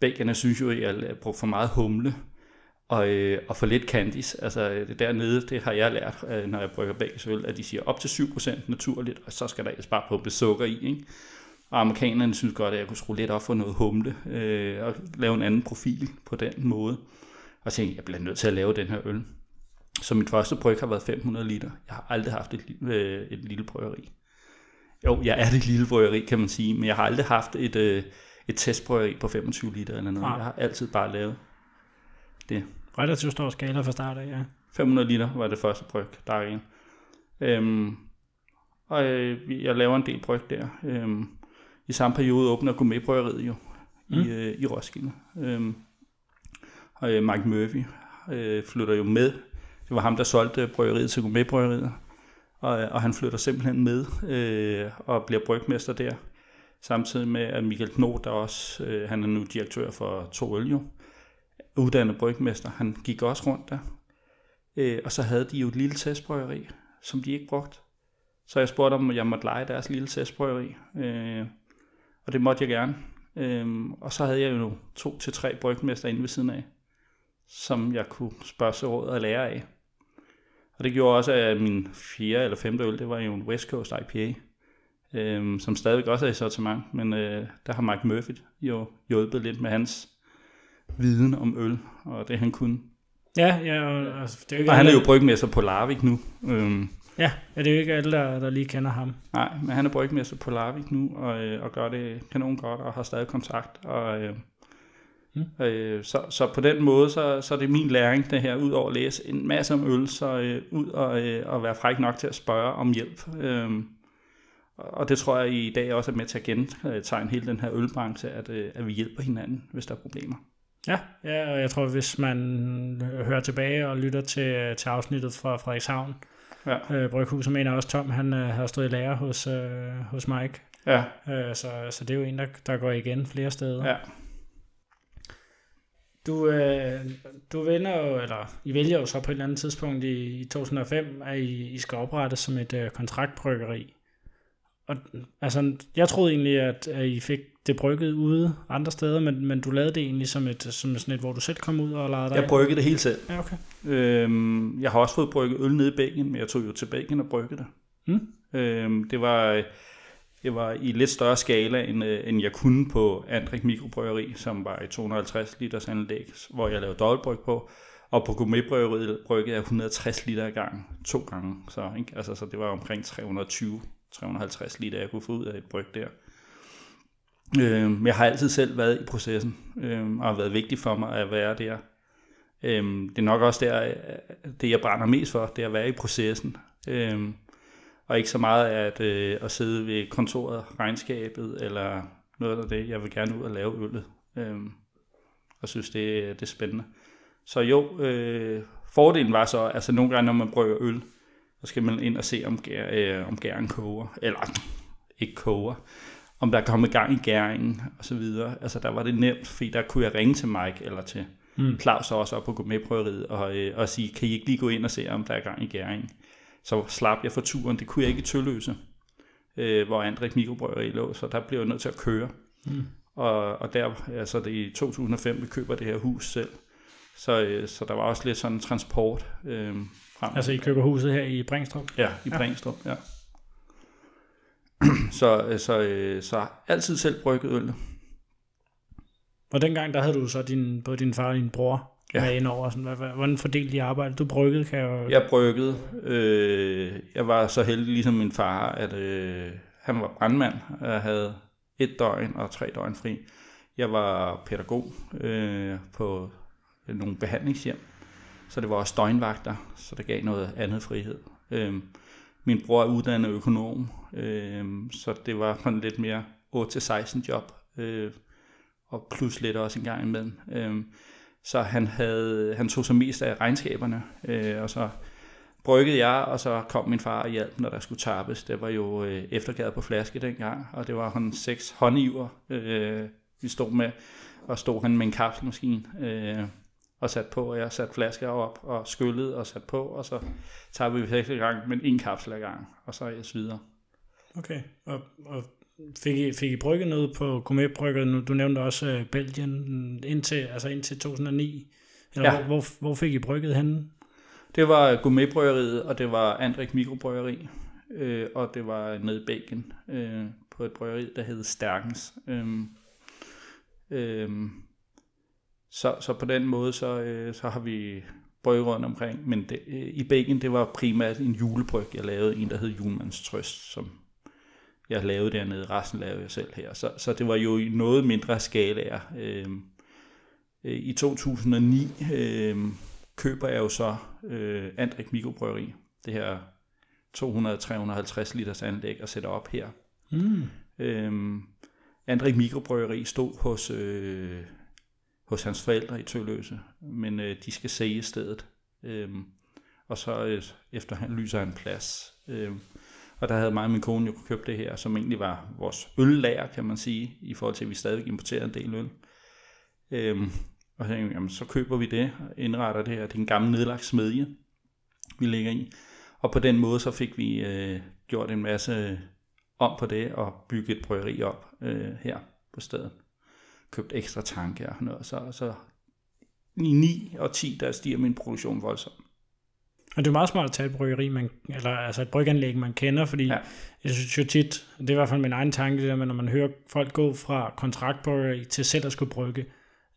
Belgierne synes jo, at jeg brugte for meget humle og, øh, og for lidt candice. Altså det dernede, det har jeg lært, øh, når jeg brygger belgisk øl, at de siger op til 7% naturligt, og så skal der ellers bare pumpes sukker i. Ikke? Og amerikanerne synes godt, at jeg kunne skrue lidt op for noget humle øh, og lave en anden profil på den måde. Og tænkte jeg, jeg bliver nødt til at lave den her øl. Så mit første bryg har været 500 liter. Jeg har aldrig haft et, øh, et lille bryggeri. Jo, jeg er det lille bryggeri, kan man sige, men jeg har aldrig haft et, øh, et testbryggeri på 25 liter eller noget. Ja. Jeg har altid bare lavet det. Relativt stor skala fra start af, ja. 500 liter var det første bryg, der er en. Øhm, og øh, jeg laver en del bryg der. Øhm, I samme periode åbner Gourmetbryggeriet jo mm. i, øh, i Roskilde. Øhm, og øh, Mike Murphy øh, flytter jo med. Det var ham, der solgte bryggeriet til Gourmetbryggeriet. Og, og han flytter simpelthen med øh, og bliver brygmester der. Samtidig med, at Michael Kno, der også, øh, han er nu direktør for To Øl jo, uddannet brygmester, han gik også rundt der. Øh, og så havde de jo et lille testbryggeri, som de ikke brugte. Så jeg spurgte om jeg måtte lege deres lille testbryggeri. Øh, og det måtte jeg gerne. Øh, og så havde jeg jo to til tre brygmester inde ved siden af, som jeg kunne spørge sig råd og lære af. Og det gjorde også, at min fjerde eller femte øl, det var jo en West Coast IPA, øh, som stadigvæk også er i sortiment, men øh, der har Mike Murphy jo hjulpet lidt med hans viden om øl, og det han kunne. Ja, ja og, altså, det er jo ikke og han er jo brygmester på Larvik nu. Øhm, ja, ja, det er jo ikke alle, der, der lige kender ham. Nej, men han er brygmester på Larvik nu, og, øh, og gør det kanon godt, og har stadig kontakt. Og, øh, mm. øh, så, så på den måde, så, så er det min læring, det her, ud over at læse en masse om øl, så øh, ud og, øh, og være fræk nok til at spørge om hjælp. Øh, og det tror jeg i dag også er med til at gentegne hele den her ølbranche, at, øh, at vi hjælper hinanden, hvis der er problemer. Ja, ja, og jeg tror, hvis man hører tilbage og lytter til, til afsnittet fra Frederikshavn, ja. øh, Bryghus, så mener også Tom, han øh, har stået i lære hos, øh, hos Mike. Ja. Øh, så, så det er jo en, der, der går igen flere steder. Ja. Du, øh, du vender jo, eller I vælger jo så på et eller andet tidspunkt i, i 2005, at I, I skal oprette som et øh, kontraktbryggeri. Og, altså, jeg troede egentlig, at, at I fik det brygget ude andre steder, men, men du lavede det egentlig som, et, som sådan et, hvor du selv kom ud og lavede dig Jeg bryggede det helt selv. Ja, okay. Øhm, jeg har også fået brygget øl nede i Belgien, men jeg tog jo til Belgien og bryggede det. Mm. Øhm, det var... Det var i lidt større skala, end, øh, end jeg kunne på Andrik Mikrobryggeri, som var i 250 liters anlæg, hvor jeg lavede dobbeltbryg på. Og på gourmetbryggeriet bryggede jeg 160 liter gang, to gange. Så, ikke? Altså, så det var omkring 320 350 liter, jeg kunne få ud af et bryg der. Øh, men jeg har altid selv været i processen, øh, og har været vigtigt for mig at være der. Øh, det er nok også der, øh, det jeg brænder mest for, det er at være i processen. Øh, og ikke så meget at, øh, at sidde ved kontoret, regnskabet, eller noget af det. Jeg vil gerne ud og lave øllet, øh, og synes, det, det er spændende. Så jo, øh, fordelen var så, altså nogle gange, når man brygger øl, så skal man ind og se, om, gær, øh, om gæren koger, eller ikke koger, om der er kommet gang i gæringen og så videre. Altså der var det nemt, fordi der kunne jeg ringe til Mike eller til mm. Claus også op på prøveriet og, øh, og sige, kan I ikke lige gå ind og se, om der er gang i gæringen? Så slap jeg for turen. Det kunne jeg ikke i Tølløse, øh, hvor Andrik Mikrobryggeri lå, så der blev jeg nødt til at køre. Mm. Og, og der, altså det i 2005, vi køber det her hus selv. Så, øh, så der var også lidt sådan transport. Øh, frem. Altså I køber huset her i Bringstrup? Ja, i ja. Bringstrup, ja. så, så, øh, så altid selv brygget øl. Og dengang, der havde du så din, både din far og din bror ja. med ind over. Sådan, hvordan fordelte de arbejde? Du bryggede, kan jeg jo... Jeg bryggede. Øh, jeg var så heldig, ligesom min far, at øh, han var brandmand og havde et døgn og tre døgn fri. Jeg var pædagog øh, på nogle behandlingshjem, så det var også døgnvagter, så det gav noget andet frihed. Øh, min bror er uddannet økonom, øh, så det var sådan lidt mere 8-16 job, øh, og plus lidt også en gang imellem. Øh, så han, havde, han tog sig mest af regnskaberne, øh, og så bryggede jeg, og så kom min far og hjalp, når der skulle tappes. Det var jo øh, eftergade på flaske dengang, og det var han seks håndiver, øh, vi stod med, og stod han med en kapselmaskine øh, og sat på, og jeg satte flasker op og skyllede og sat på, og så tappede vi seks gang, men en kapsel ad gang, og så er jeg videre. Okay, og, og fik, I, fik I brygget noget på gourmetbrygget? Du nævnte også øh, Belgien indtil, altså indtil 2009. Eller ja. hvor, hvor, hvor fik I brygget henne? Det var gourmetbryggeriet, og det var Andrik Mikrobryggeri, øh, og det var nede i Belgien øh, på et bryggeri, der hed Stærkens. Øh, øh, så, så på den måde, så, øh, så har vi brygget rundt omkring, men det, øh, i Belgien, det var primært en julebryg, jeg lavede, en der hed Julemands Trøst, som jeg lavede dernede, resten lavede jeg selv her. Så, så det var jo i noget mindre skala. Øh, øh, I 2009 øh, køber jeg jo så øh, Andrik Mikrobryggeri, det her 200-350 liters anlæg og sætter op her. Mm. Øhm, Andrik Mikrobryggeri stod hos, øh, hos hans forældre i Tølløse, men øh, de skal sælge stedet. Øh, og så øh, efter han lyser en plads. Øh, og der havde mig og min kone jo købt det her, som egentlig var vores øllager, kan man sige, i forhold til, at vi stadig importerer en del øl. Øhm, og så, jamen, så køber vi det og indretter det her. Det er en gammel nedlagt smedje, vi ligger i. Og på den måde så fik vi øh, gjort en masse om på det og bygget et bryggeri op øh, her på stedet. Købt ekstra tanke og noget. Så, så i 9 og 10, der stiger min produktion voldsomt. Og det er meget smart at tage et bryggeri, man, eller altså et bryggeanlæg, man kender, fordi ja. jeg synes jo tit, det er i hvert fald min egen tanke, det der med, når man hører folk gå fra kontraktbryggeri til selv at skulle brygge,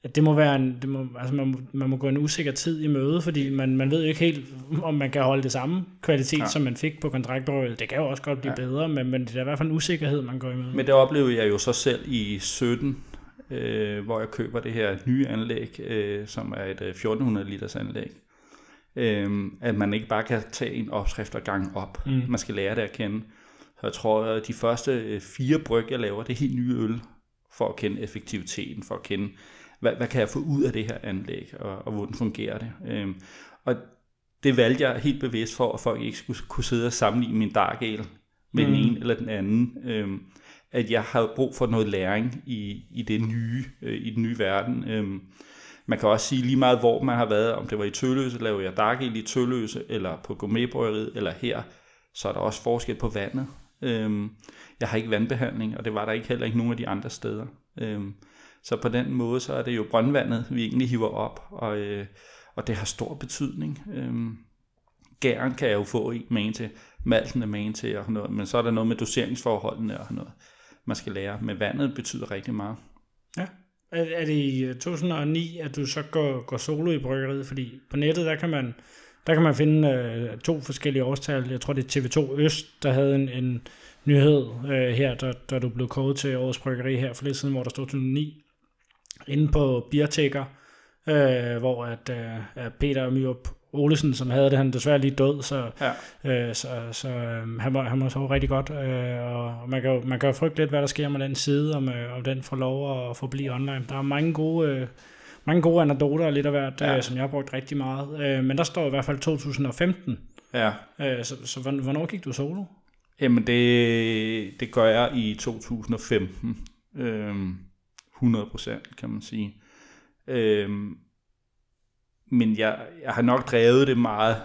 at det må være en, det må, altså man, må, man må gå en usikker tid i møde, fordi man, man ved jo ikke helt, om man kan holde det samme kvalitet, ja. som man fik på kontraktbryggeriet. Det kan jo også godt blive ja. bedre, men, men det er i hvert fald en usikkerhed, man går i møde. Men det oplevede jeg jo så selv i 17, øh, hvor jeg køber det her nye anlæg, øh, som er et 1400 øh, liters anlæg øh, at man ikke bare kan tage en opskrift og gang op. Mm. Man skal lære det at kende. Så jeg tror, at de første øh, fire bryg, jeg laver, det er helt nye øl, for at kende effektiviteten, for at kende, hvad, hvad kan jeg få ud af det her anlæg, og, og hvordan fungerer det. Øh, og det valgte jeg helt bevidst for, at folk ikke skulle kunne sidde og sammenligne min dark ale med mm. den ene eller den anden. Øh, at jeg har brug for noget læring i, i det nye, øh, i den nye verden. Øhm, man kan også sige lige meget, hvor man har været, om det var i Tølløse, lavede jeg dark i Tølløse, eller på gourmetbrøjeriet, eller her, så er der også forskel på vandet. Øhm, jeg har ikke vandbehandling, og det var der ikke heller ikke nogen af de andre steder. Øhm, så på den måde, så er det jo brøndvandet, vi egentlig hiver op, og, øh, og det har stor betydning. Øhm, gæren kan jeg jo få i man til, malten er man til og noget, men så er der noget med doseringsforholdene og noget, man skal lære. Men vandet betyder rigtig meget. Ja. Er, er det i øh, 2009, at du så går, går solo i bryggeriet? Fordi på nettet, der kan man, der kan man finde øh, to forskellige årstal. Jeg tror, det er TV2 Øst, der havde en, en nyhed øh, her, da, da du blev kåret til årets bryggeri her for lidt siden, hvor der stod 2009. Inde på Biertækker, øh, hvor at, øh, Peter Myrup Olesen, som havde det, han desværre lige død, så, ja. øh, så, så øh, han, må, han må sove rigtig godt, øh, og man kan, jo, man kan jo frygte lidt, hvad der sker med den side, om, øh, om den får lov at forblive online. Der er mange gode, øh, mange gode anekdoter lidt af hvert, ja. øh, som jeg har brugt rigtig meget, øh, men der står i hvert fald 2015. Ja. Øh, så, så hvornår gik du solo? Jamen det, det gør jeg i 2015, øh, 100% kan man sige. Øh, men jeg, jeg har nok drevet det meget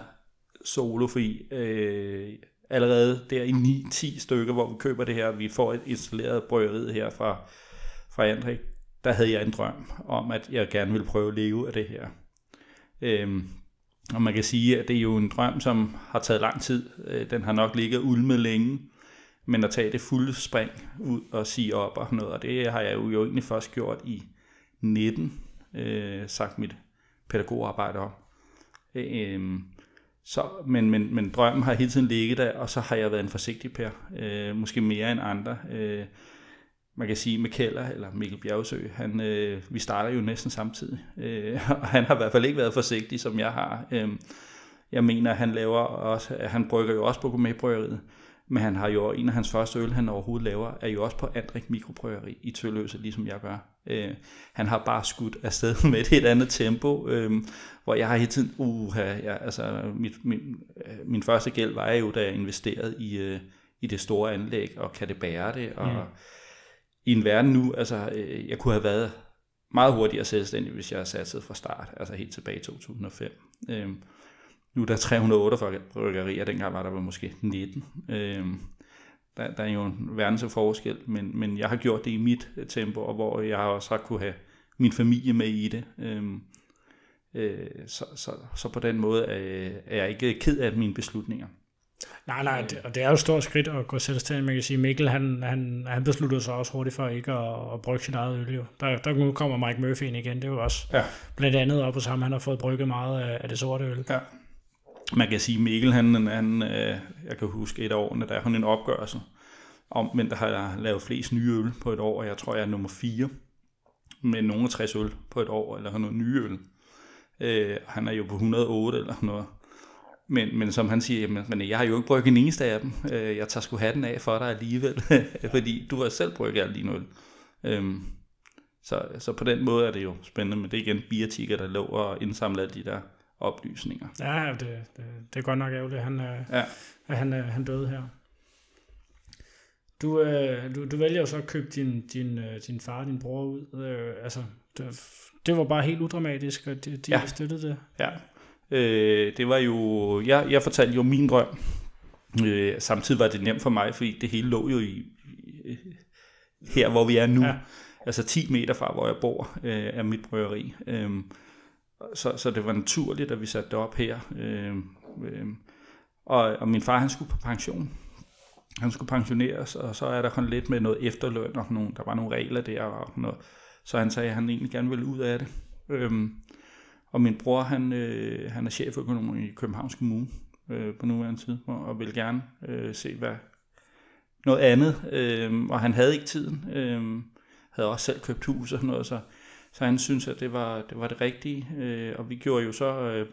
solo, fordi øh, allerede der i 9-10 stykker, hvor vi køber det her, vi får et installeret bryggeriet her fra, fra Andrik, der havde jeg en drøm om, at jeg gerne ville prøve at leve af det her. Øhm, og man kan sige, at det er jo en drøm, som har taget lang tid. Øh, den har nok ligget ulmet længe, men at tage det fulde spring ud og sige op og noget, og det har jeg jo, jo egentlig først gjort i 19, øh, sagt mit pædagogarbejde om. Øhm, så, men, men, men drømmen har hele tiden ligget der, og så har jeg været en forsigtig per, øh, måske mere end andre. Øh, man kan sige med Keller, eller Mikkel Bjergsø, han, øh, vi starter jo næsten samtidig, øh, og han har i hvert fald ikke været forsigtig, som jeg har. Øh, Jeg mener, han laver også, han brygger jo også på gourmetbrygeriet, men han har jo en af hans første øl, han overhovedet laver, er jo også på Andrik Mikrobryggeri i Tølløse, ligesom jeg gør. Øh, han har bare skudt afsted med et helt andet tempo, øh, hvor jeg har hele tiden, uh, ja, altså mit, min, øh, min første gæld var jo, da jeg investerede i, øh, i det store anlæg, og kan det bære det, og mm. i en verden nu, altså øh, jeg kunne have været meget hurtigere selvstændig, hvis jeg havde sat fra start, altså helt tilbage i 2005. Øh, nu er der 348 bryggerier, dengang var der måske 19. Øh, der, der er jo en verdens forskel, men, men jeg har gjort det i mit tempo, og hvor jeg har også kunne have min familie med i det. Øh, øh, så, så, så på den måde er, er jeg ikke ked af mine beslutninger. Nej, nej, det, og det er jo et stort skridt at gå selvstændig. Man kan sige, Mikkel, han, han, han besluttede sig også hurtigt for ikke at, at brygge sit eget øl. Jo. Der, der kommer Mike Murphy ind igen. Det er jo også ja. blandt andet op hos ham. Han har fået brygget meget af, af det sorte øl. Ja man kan sige, Mikkel, han, han øh, jeg kan huske et år, der er hun en opgørelse om, men der har lavet flest nye øl på et år, og jeg tror, jeg er nummer 4 med nogen 60 øl på et år, eller har noget nye øl. Øh, han er jo på 108 eller noget. Men, men som han siger, jamen, men jeg har jo ikke brugt en eneste af dem. Øh, jeg tager sgu hatten af for dig alligevel, fordi du har selv brugt alt din øl. Øhm, så, så på den måde er det jo spændende, men det er igen biartikker, der lå og indsamler alle de der oplysninger. Ja, det, det, det er godt nok ærgerligt, at han, øh, ja. at han, øh, han døde her. Du, øh, du, du vælger jo så at købe din, din, din far og din bror ud. Øh, altså, det, det var bare helt udramatisk, og de, de ja. støttede det. Ja, øh, det var jo... Jeg, jeg fortalte jo min drøm. Øh, samtidig var det nemt for mig, fordi det hele lå jo i, i her, hvor vi er nu. Ja. Altså 10 meter fra, hvor jeg bor, øh, er mit bryggeri. Øh, så, så det var naturligt, at vi satte det op her. Øh, øh, og, og min far, han skulle på pension. Han skulle pensioneres, og så er der kun lidt med noget efterløn, og nogle, der var nogle regler der, og noget. så han sagde, at han egentlig gerne ville ud af det. Øh, og min bror, han, øh, han er cheføkonom i Københavns Kommune øh, på nuværende tid, og vil gerne øh, se hvad noget andet, øh, og han havde ikke tiden. Øh, havde også selv købt hus og sådan noget, så så han synes, at det var det, var det rigtige, øh, og vi gjorde jo så øh,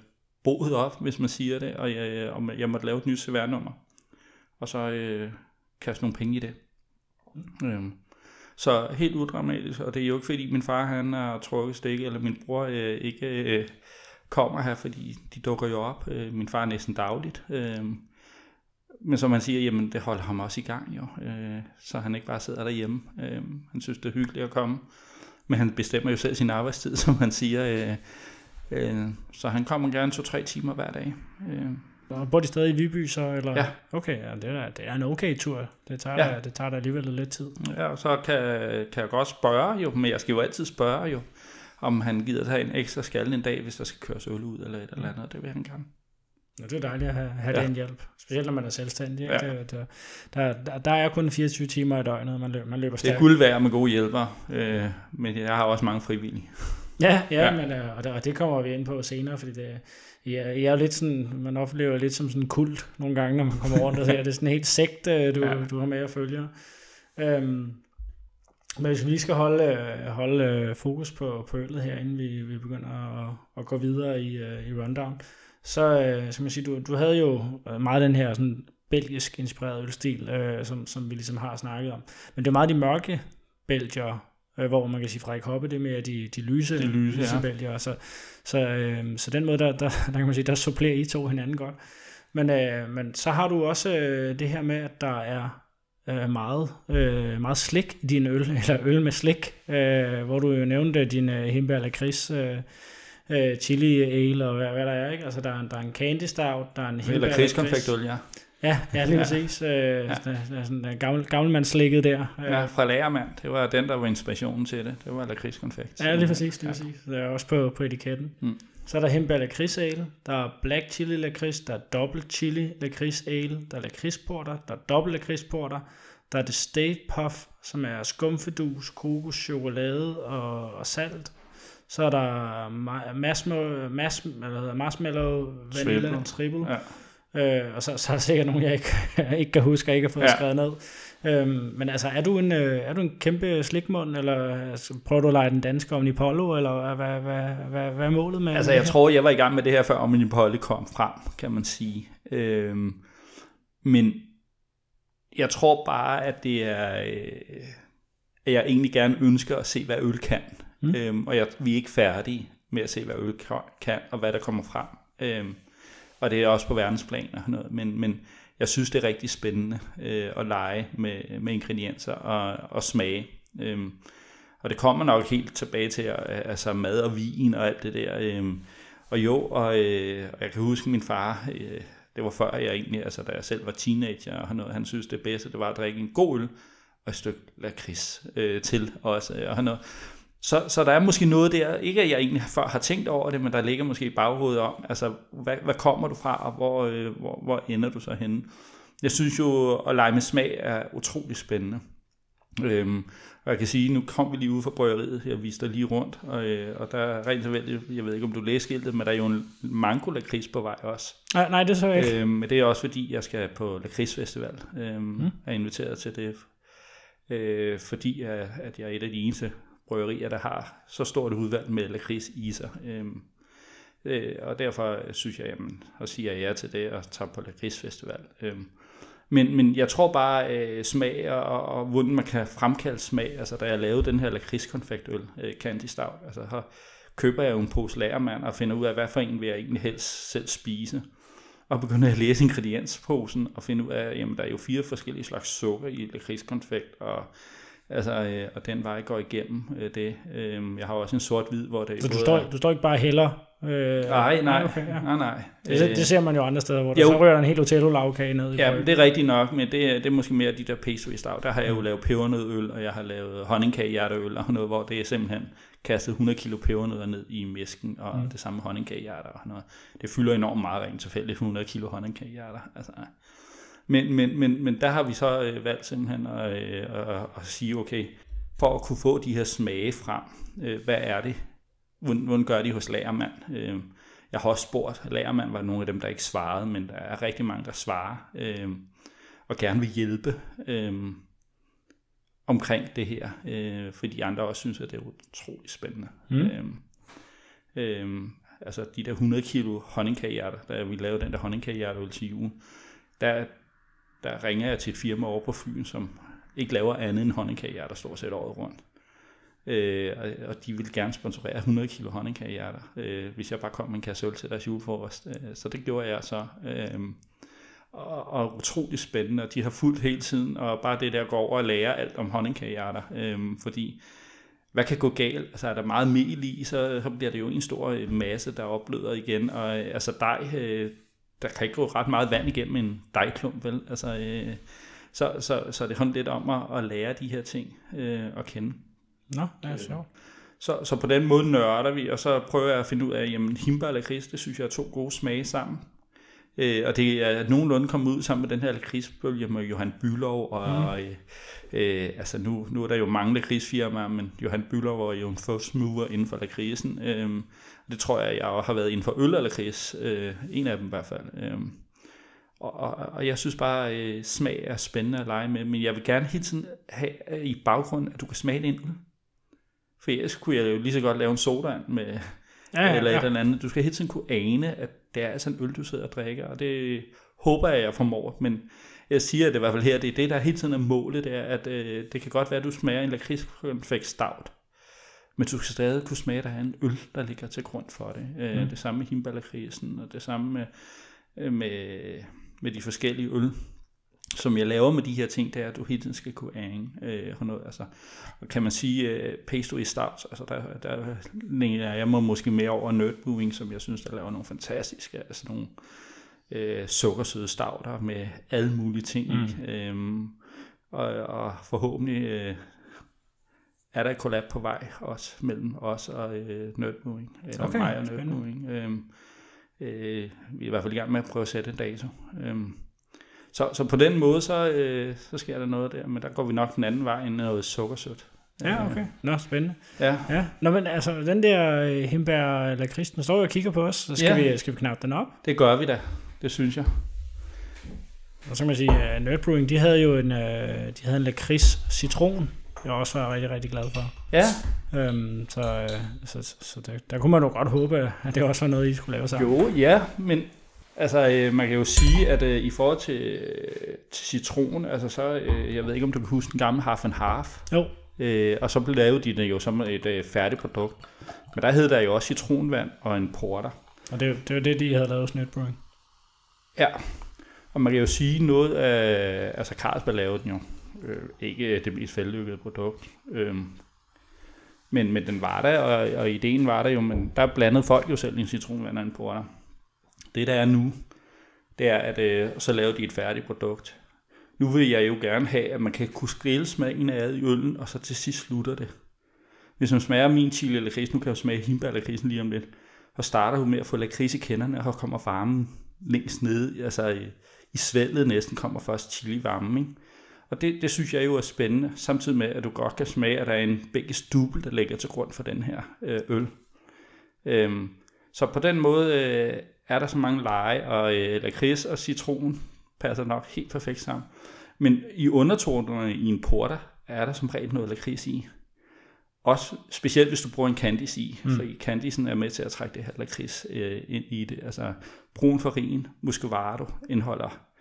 boet op, hvis man siger det, og jeg, øh, og jeg måtte lave et nyt CVR-nummer, og så øh, kaste nogle penge i det. Øh, så helt udramatisk, og det er jo ikke fordi min far han har trukket stikket, eller min bror øh, ikke øh, kommer her, fordi de dukker jo op. Øh, min far er næsten dagligt. Øh, men som man siger, jamen det holder ham også i gang jo, øh, så han ikke bare sidder derhjemme. Øh, han synes det er hyggeligt at komme. Men han bestemmer jo selv sin arbejdstid, som han siger. Øh, øh, så han kommer gerne to-tre timer hver dag. Øh. Og bor de stadig i Viby så? Eller? Ja. Okay, ja, det, er, det er en okay tur. Det tager, ja. det tager da alligevel lidt tid. Ja, og så kan, kan jeg godt spørge jo, men jeg skal jo altid spørge jo, om han gider tage en ekstra skal en dag, hvis der skal køres øl ud eller et eller andet. Det vil han gerne. Ja, det er dejligt at have, have ja. den hjælp. Specielt når man er selvstændig. Ja. Det, det, der, der, der er kun 24 timer i døgnet, man løber, man løber stærkt. Det er guld værd med gode hjælper, øh, men jeg har også mange frivillige. Ja, ja, ja. Men, øh, og, det, og det kommer vi ind på senere, fordi det, jeg, jeg er lidt sådan, man oplever lidt som sådan en kult nogle gange, når man kommer rundt og ser, det er sådan en helt sekt, øh, du, ja. du har med at følge. Øhm, men hvis vi lige skal holde, øh, holde fokus på, på øllet her, inden vi, vi begynder at, at gå videre i, i rundown, så øh, skal man sige, du, du havde jo øh, meget den her sådan belgisk inspireret ølstil, øh, som, som vi ligesom har snakket om. Men det er meget de mørke belgier, øh, hvor man kan sige Frederik Hoppe, det er mere de, de lyse, de lyse, lyse ja. belgier. Så, så, øh, så den måde, der, der, der kan man sige, der supplerer I to hinanden godt. Men, øh, men så har du også øh, det her med, at der er øh, meget, øh, meget slik i din øl, eller øl med slik, øh, hvor du jo nævnte din øh, himbeer lakrids øh, øh, chili ale og hvad, hvad der er, ikke? Altså, der er, der er en candy stout, der er en hindbær. Eller krigskonfektøl, ja. Ja, ja, lige præcis. Øh, ja. Der, der er sådan en gammel, gammelmandslikket der. Ja, fra Lagermand. Det var den, der var inspirationen til det. Det var lakridskonfekt. Ja, lige præcis. Lige ja. præcis. Det er også på, på etiketten. Mm. Så er der hembær lakrids ale, der er black chili lakrids, der er dobbelt chili lakrids ale, der er lakridsporter, der er dobbelt lakridsporter, der er det state puff, som er skumfedus, kokos, chokolade og, og salt, så er der marshmallow, marshmallow, marshmallow vanilla triple. triple. Ja. Øh, og så, så er der sikkert nogen, jeg ikke, ikke kan huske, og ikke har fået ja. skrevet ned. Øhm, men altså, er du en, øh, er du en kæmpe slikmund, eller altså, prøver du at lege den danske Omnipollo, eller hvad, hvad, hvad, hvad er målet med Altså, jeg her? tror, jeg var i gang med det her, før Omnipollo kom frem, kan man sige. Øhm, men jeg tror bare, at det er... Øh, at jeg egentlig gerne ønsker at se, hvad øl kan. Mm. Øhm, og jeg, vi er ikke færdige med at se, hvad øl kan, og hvad der kommer frem. Øhm, og det er også på verdensplan og noget. Men, men jeg synes, det er rigtig spændende øh, at lege med, med ingredienser og, og smage. Øhm, og det kommer nok helt tilbage til altså mad og vin og alt det der. Øhm, og jo, og, øh, og jeg kan huske min far, øh, det var før jeg egentlig, altså da jeg selv var teenager, og noget, han synes det bedste, det var at drikke en god øl og et stykke lakrids øh, til også. Øh, og han noget. Så, så der er måske noget der, ikke at jeg egentlig før har tænkt over det, men der ligger måske i baghovedet om, altså hvad, hvad kommer du fra, og hvor, øh, hvor, hvor ender du så henne? Jeg synes jo, at lege med smag er utrolig spændende. Øhm, og jeg kan sige, nu kom vi lige ud fra bryggeriet, jeg viste dig lige rundt, og, øh, og der er rent tilfældigt, jeg ved ikke om du læste skiltet, men der er jo en mango på vej også. Nej, nej det så jeg ikke. Øhm, men det er også fordi, jeg skal på lakridsfestival, øhm, mm. er inviteret til det, øh, fordi at jeg er et af de eneste bryggerier, der har så stort udvalg med lakrids i sig. Øhm, øh, og derfor synes jeg, jamen, og siger ja til det, og tager på lakridsfestival. Øhm, men, men jeg tror bare, øh, smag og, og hvordan man kan fremkalde smag, altså da jeg lavede den her lakridskonfektøl, øh, Candy Stout, altså her køber jeg jo en pose lagermand og finder ud af, hvad for en vil jeg egentlig helst selv spise. Og begynder at læse ingrediensposen og finde ud af, jamen der er jo fire forskellige slags sukker i lakridskonfekt, og Altså, øh, og den vej går igennem øh, det. Øh, jeg har også en sort-hvid, hvor det Så du står, er- du står ikke bare heller? Øh, Nej, nej, Okay, ja. nej, nej. Det, Øh, det ser man jo andre steder, hvor der jo. så rører der en helt Otello-lavkage ned i Ja, det er rigtigt nok, men det, er- det er måske mere de der pastry stout. Der har jeg jo lavet pebernødøl, og jeg har lavet honningkagehjerteøl og noget, hvor det er simpelthen kastet 100 kilo pebernødder ned i misken, og mm. det samme honningkagehjerter og noget. Det fylder enormt meget rent tilfældigt, 100 kilo honningkagehjerter. Altså, men, men, men, men der har vi så øh, valgt simpelthen at, øh, at, at sige, okay, for at kunne få de her smage frem, øh, hvad er det? Hvordan, hvordan gør de hos Lagermand? Øh, jeg har også spurgt, Lagermand var nogle af dem, der ikke svarede, men der er rigtig mange, der svarer øh, og gerne vil hjælpe øh, omkring det her, øh, fordi andre også synes, at det er utrolig spændende. Mm. Øh, øh, altså de der 100 kilo honningkagehjerter, da vi lavede den der honningkagehjerteøl til jul, der, der ringer jeg til et firma over på Fyn, som ikke laver andet end honningkagehjerter står set året rundt. Øh, og- og de vil gerne sponsorere 100 kilo honningkagehjerter, øh, hvis jeg bare kom med en kasse øl til deres juleforrest. Øh, så det gjorde jeg så. Øh, og, og utrolig spændende, og de har fulgt hele tiden, og bare det der går over og lære alt om honningkagehjerter, øh, fordi hvad kan gå galt? Altså er der meget mel i, så, så bliver det jo en stor masse, der opløder igen, og altså dej, øh, der kan ikke gå ret meget vand igennem en dejklump, vel? Altså, øh, så, så, så det handler lidt om at, at lære de her ting øh, at kende. Nå, det er sjovt. Så, så på den måde nørder vi, og så prøver jeg at finde ud af, jamen himba og lakrids, det synes jeg er to gode smage sammen. Øh, og det er nogenlunde kommet ud sammen med den her lakridsbølge med Johan Bylov, og mm. øh, øh, altså nu, nu er der jo mange lakridsfirmaer, men Johan Bylov var jo en first mover inden for lakridsen. Øh, det tror jeg, jeg har været inden for øl og lakrids, øh, en af dem i hvert fald. Øh, og, og, og jeg synes bare, øh, smag er spændende at lege med, men jeg vil gerne hele tiden have øh, i baggrunden, at du kan smage det ind. For ellers kunne jeg jo lige så godt lave en soda med, Ja, ja, eller et ja. eller andet. Du skal hele tiden kunne ane, at det er altså en øl, du sidder og drikker, og det håber jeg, jeg formår. Men jeg siger at det i hvert fald her, det er det, der hele tiden er målet, det er, at øh, det kan godt være, at du smager en lakridskonfekt stout, men du skal stadig kunne smage, at der er en øl, der ligger til grund for det. Øh, Det samme med himbalakridsen, og det samme med, øh, med, med de forskellige øl, som jeg laver med de her ting, det er, at du hele tiden skal kunne ane øh, og noget. Altså, og kan man sige, øh, pastry stouts, altså der, der læner jeg mig måske mere over Nerd Moving, som jeg synes, der laver nogle fantastiske, altså nogle øh, sukkersøde stouter med alle mulige ting mm. i. Øhm, og, og forhåbentlig øh, er der et collab på vej også mellem os og øh, Nerd Moving, eller Okay, mig og Nerd spændende. Moving. Øhm, øh, vi er i hvert fald i gang med at prøve at sætte en dato. Øhm, så, så på den måde, så, øh, så sker der noget der, men der går vi nok den anden vej end noget sukkersødt. Ja, okay. Nå, spændende. Ja, Ja. Nå, men altså, den der øh, himbær lakrids, den står jo og kigger på os, så skal, Ja. vi, skal vi knappe den op? det gør vi da. Det synes jeg. Og så kan man sige, at Nerd Brewing, de havde jo en, øh, de havde en lakrids citron, jeg også var rigtig, rigtig glad for. Ja. Øhm, så øh, så, så, så der, der kunne man jo godt håbe, at det også var noget, I skulle lave sammen. Jo, ja, men altså, øh, man kan jo sige, at øh, i forhold til, øh, til citron, altså så, øh, jeg ved ikke, om du kan huske den gamle Half and Half, Jo, øh, og så blev lavet de det jo som et øh, færdigt produkt. Men der hed der jo også citronvand og en porter. og det, det var det, de havde lavet hos Nerd Brewing. Ja, og man kan jo sige noget af, altså Carlsberg lavede den jo, øh, ikke det mest vellykkede produkt, øh, men, men den var der, og, og ideen var der jo, men der blandede folk jo selv en citronvand og en porter. Det der er nu, det er, at øh, så lavede de et færdigt produkt. Nu vil jeg jo gerne have, at man kan kunne skrille smagen af i øllen, og så til sidst slutter det. Hvis man smager min chili eller lakrids, nu kan jeg jo smage himbær lakridsen lige om lidt, så starter du med at få lakrids i kenderne, og kommer varmen længst nede, altså i, i svældet næsten kommer først chili varme, ikke? Og det, det synes jeg jo er spændende, samtidig med, at du godt kan smage, at der er en belgisk dubbel, der ligger til grund for den her øh, øl. Øhm, så på den måde øh, er der så mange lege, og øh, lakrids og citron passer nok helt perfekt sammen. Men i undertonerne i en porter er der som regel noget lakrids i. Også specielt hvis du bruger en candice i, mm. fordi candicen er med til at trække det her lakrids øh, ind i det. Altså brun farin, muscovado indeholder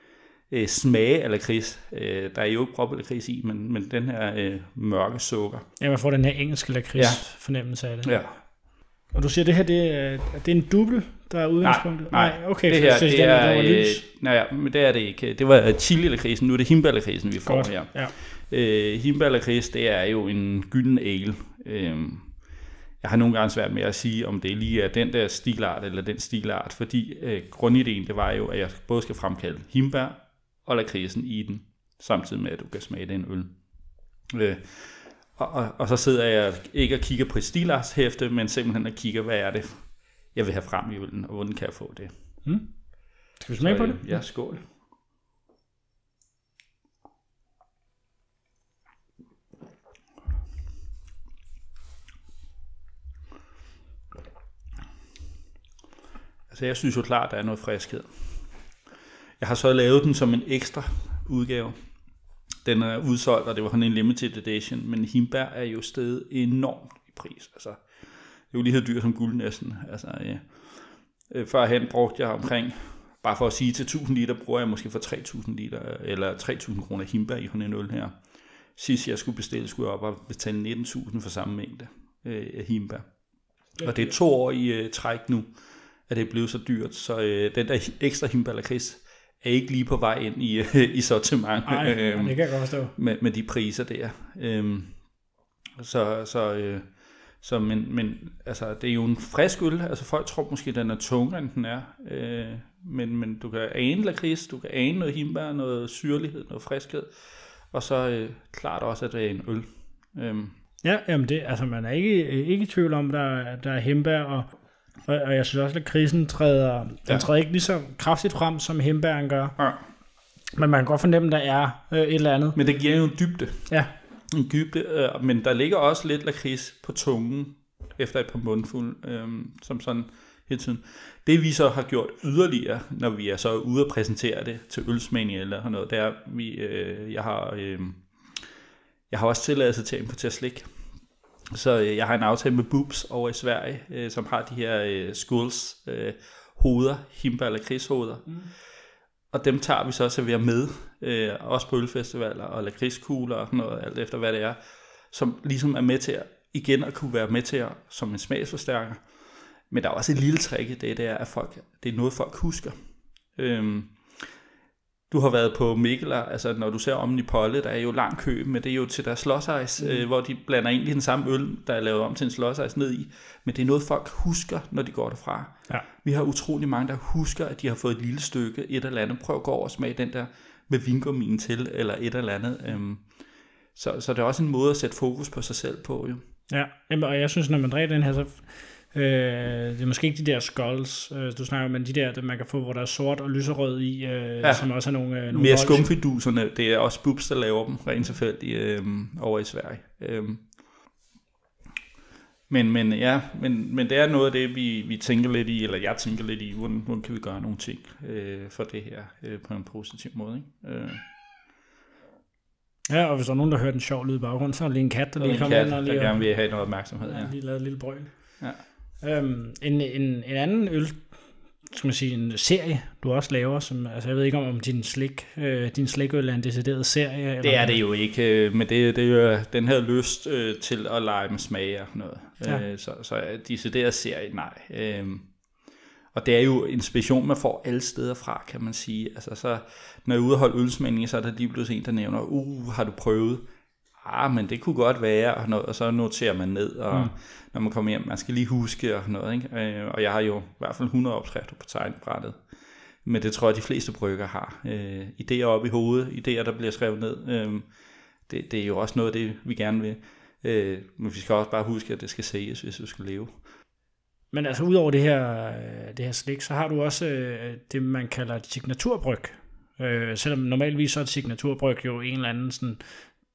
øh, smage af lakrids. Øh, der er jo ikke proppet lakrids i, men, men den her øh, mørke sukker. Ja, man får den her engelske lakrids Ja. fornemmelse af det. Ja. Og du siger, det her det er, at det er en dubbel, der er udgangspunktet? Nej, okay. det her, synes, det den, der er, var øh, nej, ja, men det er det ikke. Det var chili lakrisen, nu er det himbær lakrisen, vi får Godt, her. ja. Øh, himbær lakrids, det er jo en gylden ale. Øh, jeg har nogle gange svært med at sige, om det lige er den der stilart eller den stilart, fordi øh, grundideen det var jo, at jeg både skal fremkalde himbær og lakrisen i den, samtidig med, at du kan smage den øl. Øh, og, og, og så sidder jeg ikke og kigger på et stilartshæfte, men simpelthen og kigger, hvad er det, jeg vil have frem i øllen, og hvordan kan jeg få det. Skal vi smage på Så, det? øh, Ja, skål. Altså, jeg synes jo klart, der er noget friskhed. Jeg har så lavet den som en ekstra udgave. Den er udsolgt, og det var kun en limited edition, men himbær er jo stedet enormt i pris. Altså, det er jo lige så dyrt som guld næsten. Altså, ja. Øh, Førhen brugte jeg omkring, bare for at sige til 1000 liter, bruger jeg måske for 3000 liter, eller 3000 kroner himbær i sådan en øl her. Sidst jeg skulle bestille, skulle jeg op og betale 19.000 for samme mængde øh, af himbær. Og det er to år i øh, træk nu, at det er blevet så dyrt, så øh, den der ekstra himbær lakrids er ikke lige på vej ind i, i sortiment Nej, øh, det kan jeg godt forstå. med, med de priser der. Øhm, så, så, øh, så men, men altså, det er jo en frisk øl. Altså, folk tror måske, den er tungere, end den er. Øh, men, men du kan ane lakrids, du kan ane noget himbær, noget syrlighed, noget friskhed. Og så øh, klart også, at det er en øl. Øhm, Ja, jamen det, altså man er ikke, ikke i tvivl om, der, der er hembær, og, og, og jeg synes også, at krisen træder, den Ja. træder ikke lige så kraftigt frem, som hembæren gør. ja. Men man kan godt fornemme, at der er øh, et eller andet. Men det giver jo en dybde. Ja, En dybde, øh, men der ligger også lidt lakrids på tungen efter et par mundfulde, øh, som sådan hele tiden. Det vi så har gjort yderligere, når vi er så ude og præsentere det til ølsmania eller noget, det er, vi, øh, jeg har, øh, jeg har også tilladelse til at importere slik. Så øh, jeg har en aftale med Boobs over i Sverige, øh, som har de her øh, skulls øh, hoveder, himbær eller krigshoveder. Mm. Og dem tager vi så og serverer med, øh, også på ølfestivaler og lakridskugler og sådan noget, alt efter hvad det er, som ligesom er med til at, igen at kunne være med til at, som en smagsforstærker. Men der er også et lille trick i det, det er, at folk, det er noget, folk husker. Øhm, du har været på Mikkeler, altså når du ser om i Polle, der er jo lang kø, men det er jo til deres slåsejs, mm. øh, hvor de blander egentlig den samme øl, der er lavet om til en slåsejs ned i. Men det er noget, folk husker, når de går derfra. Ja. Vi har utrolig mange, der husker, at de har fået et lille stykke, et eller andet. Prøv at gå over og smage den der med vingummien til, eller et eller andet. Øhm, så, så det er også en måde at sætte fokus på sig selv på, jo. ja. Og jeg synes, når man drikker den her, så øh, det er måske ikke de der skulls, øh, du snakker om, men de der, der man kan få, hvor der er sort og lyserød i, øh, ja. som også er nogle, øh, nogle Mere skumfiduserne, det er også Bubs, der laver dem rent tilfældigt øhm, over i Sverige. Øhm. Men, men ja, men, men det er noget af det, vi, vi tænker lidt i, eller jeg tænker lidt i, hvordan, hvordan kan vi gøre nogle ting øh, for det her øh, på en positiv måde. Ikke? Øh. Ja, og hvis der er nogen, der hører den sjov lyd i baggrunden, så er der lige en kat, der lige kommer ind og lige... der gerne vil have noget opmærksomhed. Ja, Ja. lige lavet et lille brøl. Ja. Øhm, en, en, en anden øl, skal man sige, en serie, du også laver, som, altså jeg ved ikke om, om din slik, øh, din slikøl er en decideret serie. Eller Det er det jo ikke, øh, men det, det er jo den her lyst øh, til at lege med smage og noget. Ja. Øh, så, så decideret serie, nej. Øh, og det er jo inspiration, man får alle steder fra, kan man sige. Altså, så, når jeg er ude og holde ølsmænding, så er der lige pludselig en, der nævner, uh, har du prøvet? Ah, men det kunne godt være, og, noget, og så noterer man ned, og mm. når man kommer hjem, man skal lige huske og noget. Ikke? Øh, og jeg har jo i hvert fald 100 opskrifter på tegnbrættet. Men det tror jeg, de fleste brygger har. Øh, idéer op i hovedet, idéer, der bliver skrevet ned. Øh, det, det er jo også noget af det, vi gerne vil. Øh, men vi skal også bare huske, at det skal sælges, hvis vi skal leve. Men altså udover det her, øh, det her slik, så har du også øh, det, man kalder et signaturbryg. Øh, selvom normalvis så er et signaturbryg jo en eller anden sådan,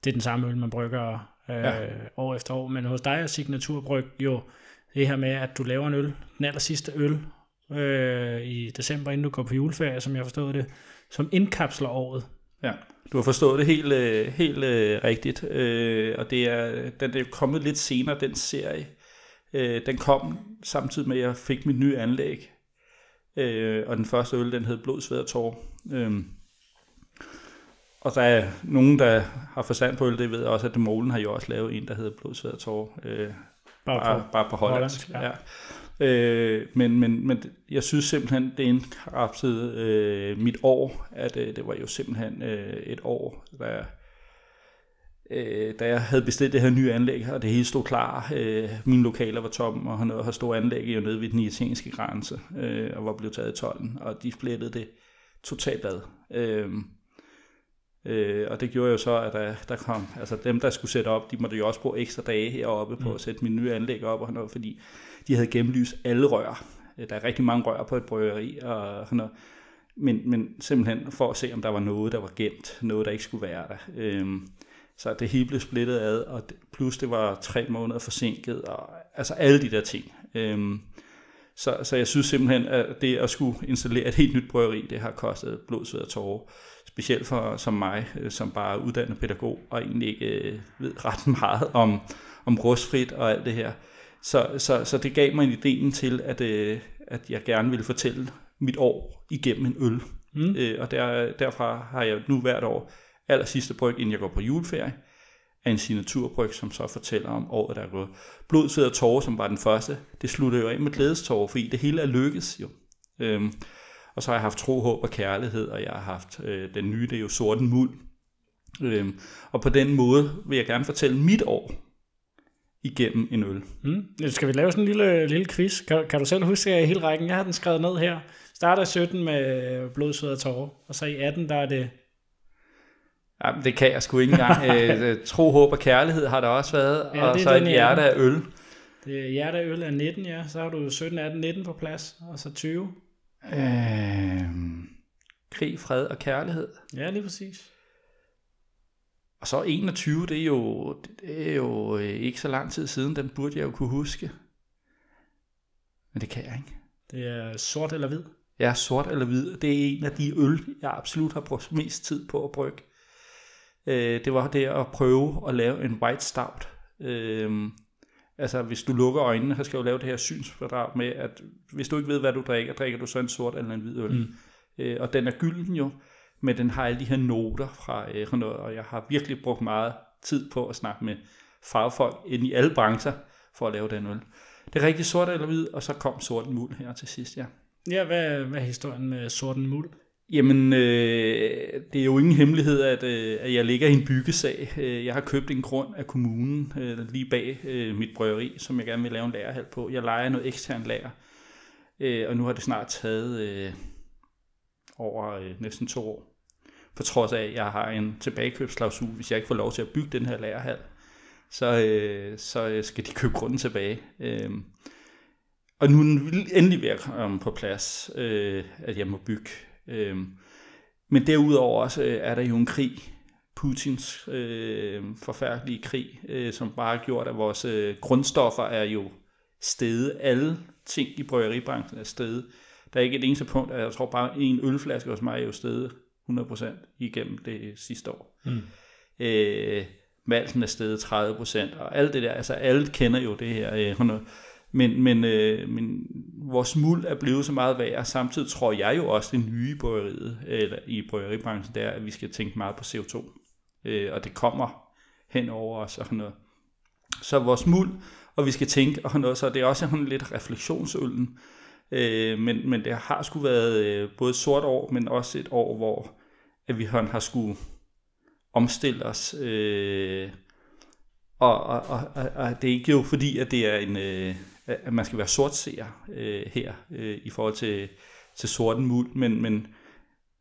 det er den samme øl, man brygger øh, ja. År efter år. Men hos dig er signaturbryg jo det her med, at du laver en øl, den aller sidste øl øh, i december, inden du går på juleferie, som jeg forstod det, som indkapsler året. Ja, du har forstået det helt, øh, helt øh, rigtigt, øh, og det er, den er kommet lidt senere, den serie. Øh, den kom samtidig med, at jeg fik mit nye anlæg, øh, og den første øl, den hed Blod, Sved og Tår. Øh, og der er nogen, der har forstand på øl, det ved jeg også, at Molen har jo også lavet en, der hedder Blod, Sved og Tår. Øh, Bare bare, på- bare på hollandsk. hollandsk, ja. Ja. Øh, men, men, men jeg synes simpelthen, det indkapslede øh, mit år, at øh, det var jo simpelthen øh, et år, der, øh, da jeg havde bestilt det her nye anlæg, og det hele stod klar. Øh, mine lokaler var tomme, og han har stået anlæg jo nede ved den italienske grænse, øh, og var blevet taget i tolden, og de splittede det totalt ad. Øh, Øh, og det gjorde jo så, at der, der kom, altså dem, der skulle sætte op, de måtte jo også bruge ekstra dage heroppe på at sætte mine nye anlæg op og sådan noget, fordi de havde gennemlyst alle rør. Øh, Der er rigtig mange rør på et bryggeri, og sådan noget. Men, men simpelthen for at se, om der var noget, der var gemt, noget, der ikke skulle være der. Øhm, så det hele blev splittet ad, og det, plus det var tre måneder forsinket, og altså alle de der ting. Øhm, så, så jeg synes simpelthen, at det at skulle installere et helt nyt bryggeri, det har kostet blod, sved og tårer. Specielt for som mig, øh, som bare er uddannet pædagog, og egentlig ikke øh, ved ret meget om, om rustfrit og alt det her. Så, så, så det gav mig ideen til, at, øh, at jeg gerne ville fortælle mit år igennem en øl. Mm. Øh, og der, derfra har jeg nu hvert år aller sidste bryg, inden jeg går på juleferie, af en signaturbryg, som så fortæller om året, der er gået. Blod, sved og tårer, som var den første, det slutter jo af med glædestårer, fordi det hele er lykkes jo. Øhm, og så har jeg haft tro, håb og kærlighed, og jeg har haft øh, den nye, det er jo sorten muld. Øhm, og på den måde vil jeg gerne fortælle mit år igennem en øl. Mm. Nu Skal vi lave sådan en lille, lille quiz? Kan, kan du selv huske øh, hele rækken? Jeg har den skrevet ned her. Starter i 17 med blod, sved og tårer. Og så i 18, der er det... Ja, det kan jeg sgu ikke engang. øh, tro, håb og kærlighed har der også været, Ja, og så et hjerte af øl. Det er hjerte af øl er 19, ja. Så har du 17, 18, 19 på plads. Og så 20. Øh, krig, fred og kærlighed. Ja, lige præcis. Og så 21, det er jo, det er jo øh, ikke så lang tid siden, den burde jeg jo kunne huske. Men det kan jeg ikke. Det er sort eller hvid. Er sort eller hvid. Det er en af de øl, jeg absolut har brugt mest tid på at brygge. Øh, det var det at prøve at lave en white stout. Øh, altså, hvis du lukker øjnene, så skal du lave det her synskvadrat med, at hvis du ikke ved, hvad du drikker, drikker du så en sort eller en hvid øl. Mm. Øh, og den er gylden jo, men den har alle de her noter fra øh, noget, og jeg har virkelig brugt meget tid på at snakke med fagfolk ind i alle brancher for at lave den øl. Det er rigtig sort eller hvid, og så kom sorten muld her til sidst, ja. Ja, hvad, hvad er historien med sorten muld? Jamen, øh, det er jo ingen hemmelighed, at, øh, at jeg ligger i en byggesag. Øh, jeg har købt en grund af kommunen øh, lige bag øh, mit bryggeri, som jeg gerne vil lave en lagerhal på. Jeg leger noget ekstern lager, øh, og nu har det snart taget øh, over øh, næsten to år. På trods af, at jeg har en tilbagekøbsklausul, hvis jeg ikke får lov til at bygge den her lagerhal, så, øh, så øh, skal de købe grunden tilbage. Øh, og nu er den endelig ved at komme på plads, øh, at jeg må bygge. Øh, men derudover også øh, er der jo en krig Putins øh, forfærdelige krig, øh, som bare har gjort, at vores øh, grundstoffer er jo steget. Alle ting i bryggeribranchen er steget. Der er ikke et eneste punkt, at jeg tror bare en ølflaske hos mig er jo steget 100% igennem det sidste år. Mm. Øh, malten er steget 30%, og alt det der, altså alle kender jo det her. Øh, men, men, øh, men vores muld er blevet så meget værd, og samtidig tror jeg jo også, det nye bryggeriet, eller i bryggeribranchen, der at vi skal tænke meget på CO2. Øh, og det kommer hen over os og noget. Så vores muld, og vi skal tænke og noget, så det er også sådan lidt refleksionsøllen. Øh, men, men det har sgu været øh, både et sort år, men også et år, hvor at vi har skulle omstille os. Øh, og, og, og, og det er ikke jo fordi, at det er en, øh, at man skal være sortseer øh, her øh, i forhold til, til sorten muld, men, men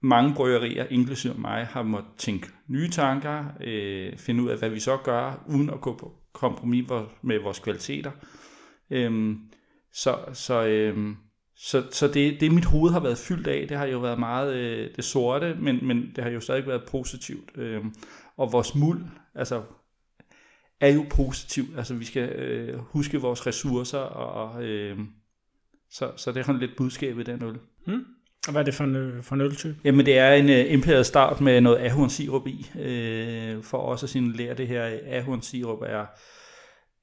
mange bryggerier, inklusive mig, har måttet tænke nye tanker, øh, finde ud af, hvad vi så gør, uden at gå på kompromis med vores kvaliteter. Øhm, så så, øhm, så, så det, det, mit hoved har været fyldt af, det har jo været meget øh, det sorte, men, men det har jo stadig været positivt. Øhm, og vores muld, altså er jo positivt. Altså vi skal øh, huske vores ressourcer, og øh, så, så det er sådan lidt budskabet i den øl. Hmm. Og hvad er det for en, øh, for en øltype? Jamen det er en uh, imperial start med noget ahornsirup i, øh, for også at signalere det her. Ahornsirup er,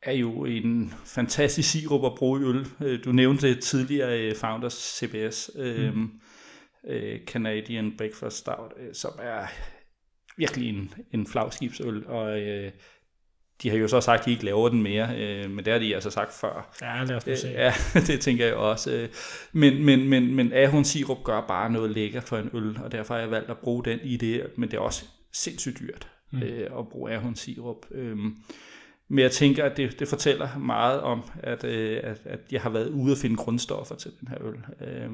er jo en fantastisk sirup at bruge i øl. Øh, du nævnte tidligere uh, Founders CBS, øh, mm. uh, Canadian Breakfast Stout, som er virkelig en, en flagskibsøl, og uh, de har jo så sagt, at de ikke laver den mere, øh, men det har de altså sagt før. Ja, lad os se. Øh, ja, det tænker jeg også. Øh. Men, men, men, men Ahorn Sirup gør bare noget lækker for en øl, og derfor har jeg valgt at bruge den i det, men det er også sindssygt dyrt mm. øh, at bruge Ahorn Sirup. Øh, men jeg tænker, at det, det fortæller meget om, at, øh, at, at jeg har været ude at finde grundstoffer til den her øl. Øh,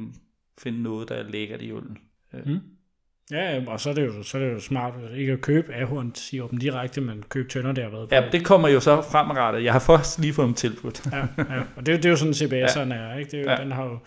finde noget, der er lækkert i øllen. Øh. Mm. Ja, og så er det jo, så er det jo smart ikke at købe ahorn dem direkte, men købe tønder, der på. Ja, det kommer jo så fremadrettet. Jeg har først lige fået dem tilbudt. ja, ja, og det, det er jo sådan, CBS'erne ja. er, ikke? Det er jo, ja. den har jo,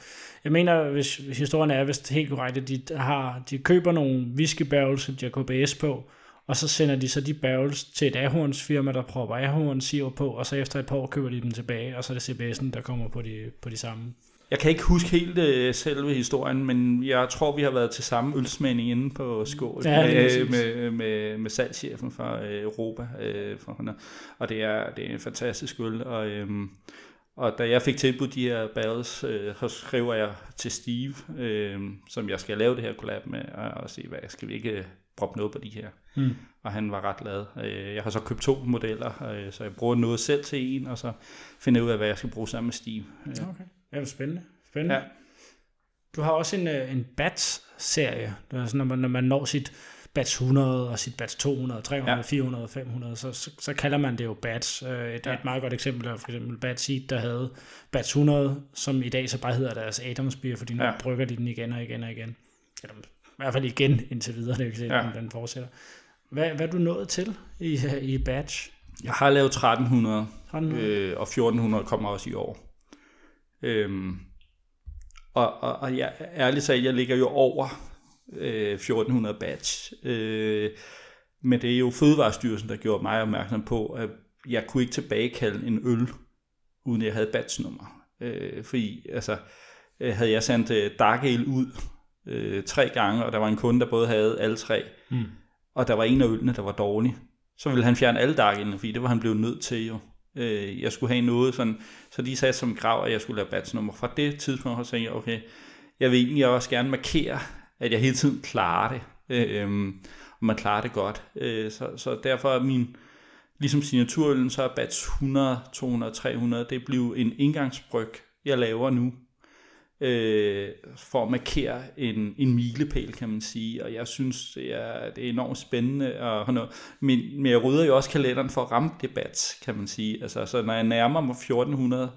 jeg mener, hvis historien er vist helt korrekt, at de, har, de køber nogle whisky barrels, som de har KBS på, og så sender de så de barrels til et ahorns firma, der propper ahorn sirup på, og så efter et par år køber de dem tilbage, og så er det CBS'en, der kommer på de, på de samme. Jeg kan ikke huske helt uh, selve historien, men jeg tror, vi har været til samme ølsmænding inde på Skål ja, med, med, med, med salgschefen fra uh, Europa. Uh, fra, og det er, det er en fantastisk øl. Og, um, og da jeg fik tilbudt de her barrels, uh, så skriver jeg til Steve, uh, som jeg skal lave det her collab med, og, og se, hvad skal vi ikke proppe noget på de her. Mm. Og han var ret glad. Jeg har så købt to modeller, så jeg bruger noget selv til en, og så finder jeg ud af, hvad jeg skal bruge sammen med Steve. Okay. Ja, spændende. spændende. Ja. Du har også en, øh, en BATS-serie, det er sådan, når, man, når man når sit BATS 100 og sit BATS 200, 300, ja. 400, 500, så, så, så kalder man det jo BATS. Øh, et, ja. et meget godt eksempel er for eksempel BATS Seed, der havde BATS 100, som i dag så bare hedder deres Adams Beer, fordi nu ja. brygger de den igen og igen og igen. Eller i hvert fald igen indtil videre, det vil sige, ja. den fortsætter. Hvad, hvad er du nået til i, i Batch? Jeg har lavet 1300, 1300. Øh, og 1400 kommer også i år. Øhm, og, og, og jeg, ærligt sagt, jeg ligger jo over øh, 1400 batch. Øh, men det er jo Fødevarestyrelsen, der gjorde mig opmærksom på, at jeg kunne ikke tilbagekalde en øl, uden jeg havde batchnummer. Øh, fordi altså, øh, havde jeg sendt øh, Dark Ale ud øh, tre gange, og der var en kunde, der både havde alle tre, mm. og der var en af ølene, der var dårlig, så ville han fjerne alle Dark Ale, fordi det var han blevet nødt til jo. Øh, jeg skulle have noget sådan, så de sagde som krav, at jeg skulle lave batchnummer. Fra det tidspunkt så tænkte jeg, okay, jeg vil egentlig også gerne markere, at jeg hele tiden klarer det, øh, og man klarer det godt. Øh, så, så derfor er min, ligesom signaturøllen, så er batch 100, 200, 300, det blev en indgangsbryg, jeg laver nu, øh, for at markere en, en milepæl, kan man sige. Og jeg synes, det er, det er enormt spændende. Og, men, men jeg rydder jo også kalenderen for at ramme debat, kan man sige. Altså, så når jeg nærmer mig 1400,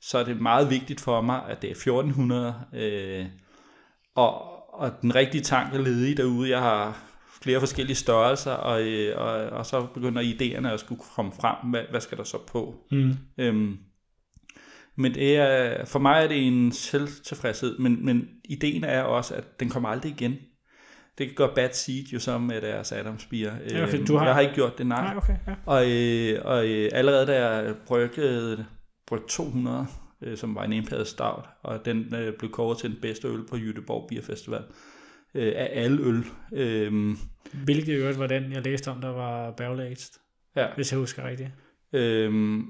så er det meget vigtigt for mig, at det er 1400. Øh, og, og den rigtige tank er ledig derude. Jeg har flere forskellige størrelser, og, øh, og, og så begynder idéerne at skulle komme frem. Hvad, hvad skal der så på? Mm. Øhm, men det er, for mig er det en selvtilfredshed, men, men ideen er også, at den kommer aldrig igen. Det gør Bad Seed jo så med deres Adams Beer. Ja, okay, Øhm, du har- Jeg har ikke gjort det, nej. Nej, okay, ja. Og, øh, og øh, allerede da jeg bryggede bryg 200, øh, som var en indpadet stout, og den øh, blev kåret til den bedste øl på Jytteborg Beer Festival, øh, af alle øl. Øh, Hvilket øvrigt var den, jeg læste om, der var barrel ja, hvis jeg husker rigtigt. øh,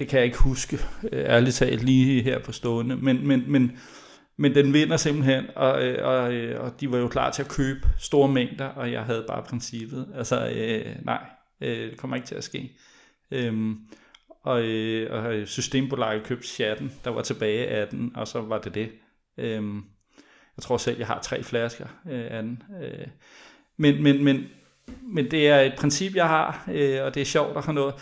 det kan jeg ikke huske, øh, ærligt talt, lige her på stående, men, men, men, men den vinder simpelthen, og, øh, og, øh, og de var jo klar til at købe store mængder, og jeg havde bare princippet, altså øh, nej, øh, det kommer ikke til at ske. Øhm, og, øh, og Systembolaget købte chatten, der var tilbage af den, og så var det det. Øhm, jeg tror selv, jeg har tre flasker øh, af den. Øh, men, men, men, men det er et princip, jeg har, øh, og det er sjovt at have noget.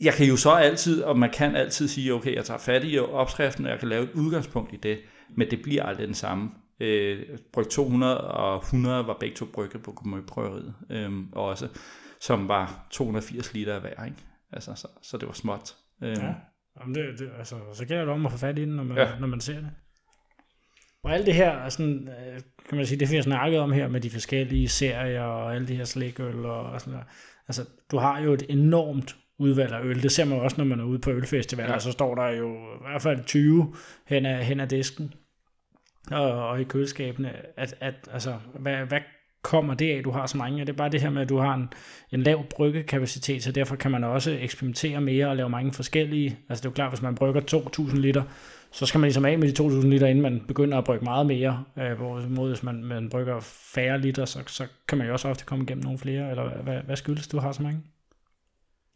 Jeg kan jo så altid, og man kan altid sige, okay, jeg tager fat i opskriften, og jeg kan lave et udgangspunkt i det, men det bliver aldrig den samme. Øh, bryg 200 og 100 var begge to brygget på Gomø-prøveriet, øh, også, som var 280 liter af hver, ikke? Altså, så, så det var småt. Øh, Ja. Jamen det, det, altså, så gælder det om at få fat i den, når man, Ja. når man ser det. Og alt det her, er sådan, øh, kan man sige, det vi har snakket om her med de forskellige serier og alle de her slikøl og, sådan noget. Altså, du har jo et enormt udvalg af øl. Det ser man også, når man er ude på ølfestivaler. Ja. Så står der jo i hvert fald 20 hen ad, hen ad disken og, og i køleskabene. At, at, altså, hvad, hvad kommer det af, du har så mange? Er det bare det her med, at du har en, en lav bryggekapacitet, så derfor kan man også eksperimentere mere og lave mange forskellige. Altså det er jo klart, hvis man brygger 2.000 liter, så skal man ligesom af med de 2.000 liter, inden man begynder at brygge meget mere. Øh, hvorimod hvis man, man brygger færre liter, så, så kan man jo også ofte komme igennem nogle flere. Eller hvad, hvad skyldes du har så mange?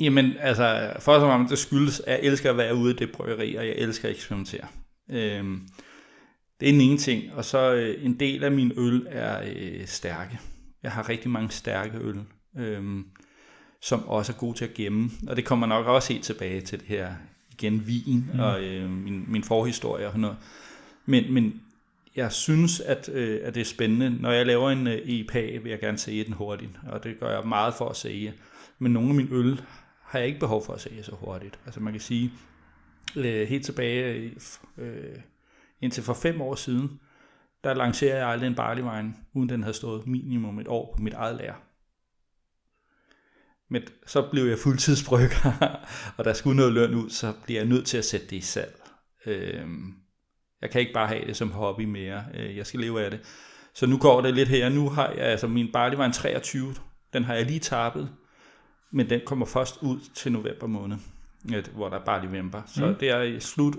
Jamen, altså, først og fremmest, det skyldes, at jeg elsker at være ude i det bryggeri, og jeg elsker at eksperimentere. Øhm, det er den ene ting, og så øh, en del af min øl er øh, stærke. Jeg har rigtig mange stærke øl, øhm, som også er gode til at gemme, og det kommer nok også helt tilbage til det her, igen, vin mm. og øh, min, min forhistorie og sådan noget. Men, men jeg synes, at, øh, at det er spændende. Når jeg laver en øh, IPA, vil jeg gerne sælge den hurtigt, og det gør jeg meget for at sælge. Men nogle af mine øl har jeg ikke behov for at sælge så hurtigt. Altså man kan sige, øh, helt tilbage øh, indtil for fem år siden, der lancerede jeg aldrig en barleyvine, uden den havde stået minimum et år på mit eget lager. Men så blev jeg fuldtidsbrygger, og der skulle noget løn ud, så bliver jeg nødt til at sætte det i salg. Øh, jeg kan ikke bare have det som hobby mere. Øh, Jeg skal leve af det. Så nu går det lidt her. Nu har jeg, altså min barleyvine 23, den har jeg lige tappet, men den kommer først ud til november måned, ja, hvor der er bare november. Så mm. det er i slut,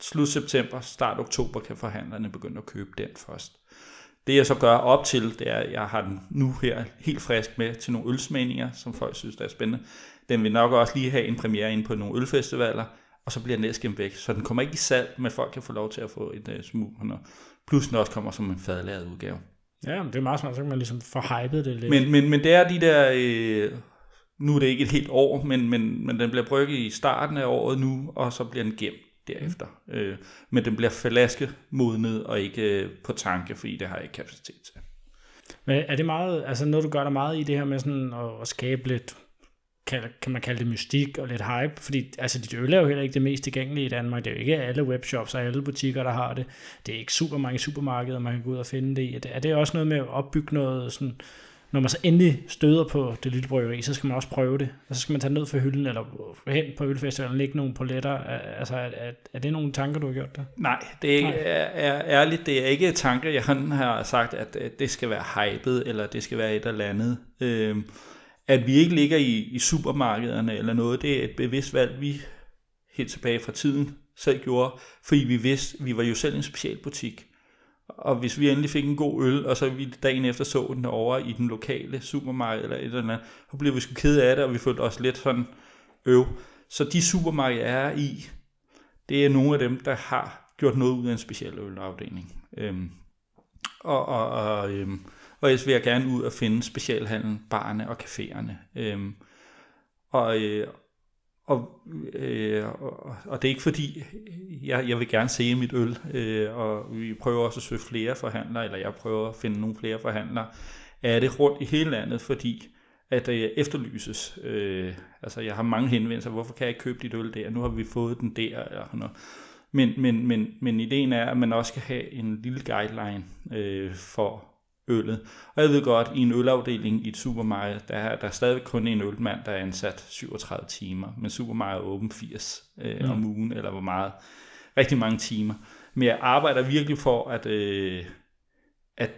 slut september, start oktober, kan forhandlerne begynde at købe den først. Det jeg så gør op til, det er, at jeg har den nu her helt frisk med til nogle ølsmagninger, som folk synes, der er spændende. Den vil nok også lige have en premiere ind på nogle ølfestivaler, og så bliver den næsten væk. Så den kommer ikke i salg, men folk kan få lov til at få et uh, smug. Plus den også kommer som en fadlaget udgave. Ja, men det er meget smart, så kan man ligesom få hypet det lidt. Men, men, men det er de der, øh, nu er det ikke et helt år, men, men, men den bliver brygget i starten af året nu, og så bliver den gemt derefter. Mm. Øh, men den bliver flaske modnet og ikke øh, på tanke, fordi det har jeg ikke kapacitet til. Men er det meget, altså noget, du gør dig meget i det her med sådan at, at skabe lidt, kan, kan man kalde det mystik og lidt hype? Fordi altså, dit øl er jo heller ikke det mest tilgængelige i Danmark. Det er jo ikke alle webshops og alle butikker, der har det. Det er ikke super mange supermarkeder, man kan gå ud og finde det i. Er det, også noget med at opbygge noget sådan, når man så endelig støder på det lille bryggeri, så skal man også prøve det. Og så skal man tage ned fra hylden, eller hen på ølfestivalen lægge nogle poletter. Altså, er, er, er det nogle tanker, du har gjort der? Nej, det er, ikke, er, er ærligt, det er ikke et tanke, jeg har sagt, at at det skal være hypet, eller det skal være et eller andet. Øhm, at vi ikke ligger i, i supermarkederne eller noget, det er et bevidst valg, vi helt tilbage fra tiden selv gjorde, fordi vi vidste, vi var jo selv en specialbutik. Og hvis vi endelig fik en god øl, og så vi dagen efter så den over i den lokale supermarked eller et eller andet, så blev vi sgu kede af det, og vi følte os lidt sådan øv. Så de supermarkeder, jeg er i, det er nogle af dem, der har gjort noget ud af en speciel ølafdeling. Øhm, og, og, og, øhm, og ellers vil jeg gerne ud og finde specialhandlen, barne og caféerne. Øhm, og, øh, og, øh, og, og det er ikke fordi, jeg, jeg vil gerne se mit øl, øh, og vi prøver også at søge flere forhandlere, eller jeg prøver at finde nogle flere forhandlere er det rundt i hele landet, fordi at øh, efterlyses. Øh, altså jeg har mange henvendelser, hvorfor kan jeg ikke købe dit øl der? Nu har vi fået den der, eller sådan noget. Men, men, men, men ideen er, at man også skal have en lille guideline øh, for øllet. Og jeg ved godt, i en ølafdeling i et supermarked, der er der er stadig kun en ølmand, der er ansat 37 timer, men supermarkedet er åben 80 øh, mm. om ugen, eller hvor meget, rigtig mange timer. Men jeg arbejder virkelig for, at, øh, at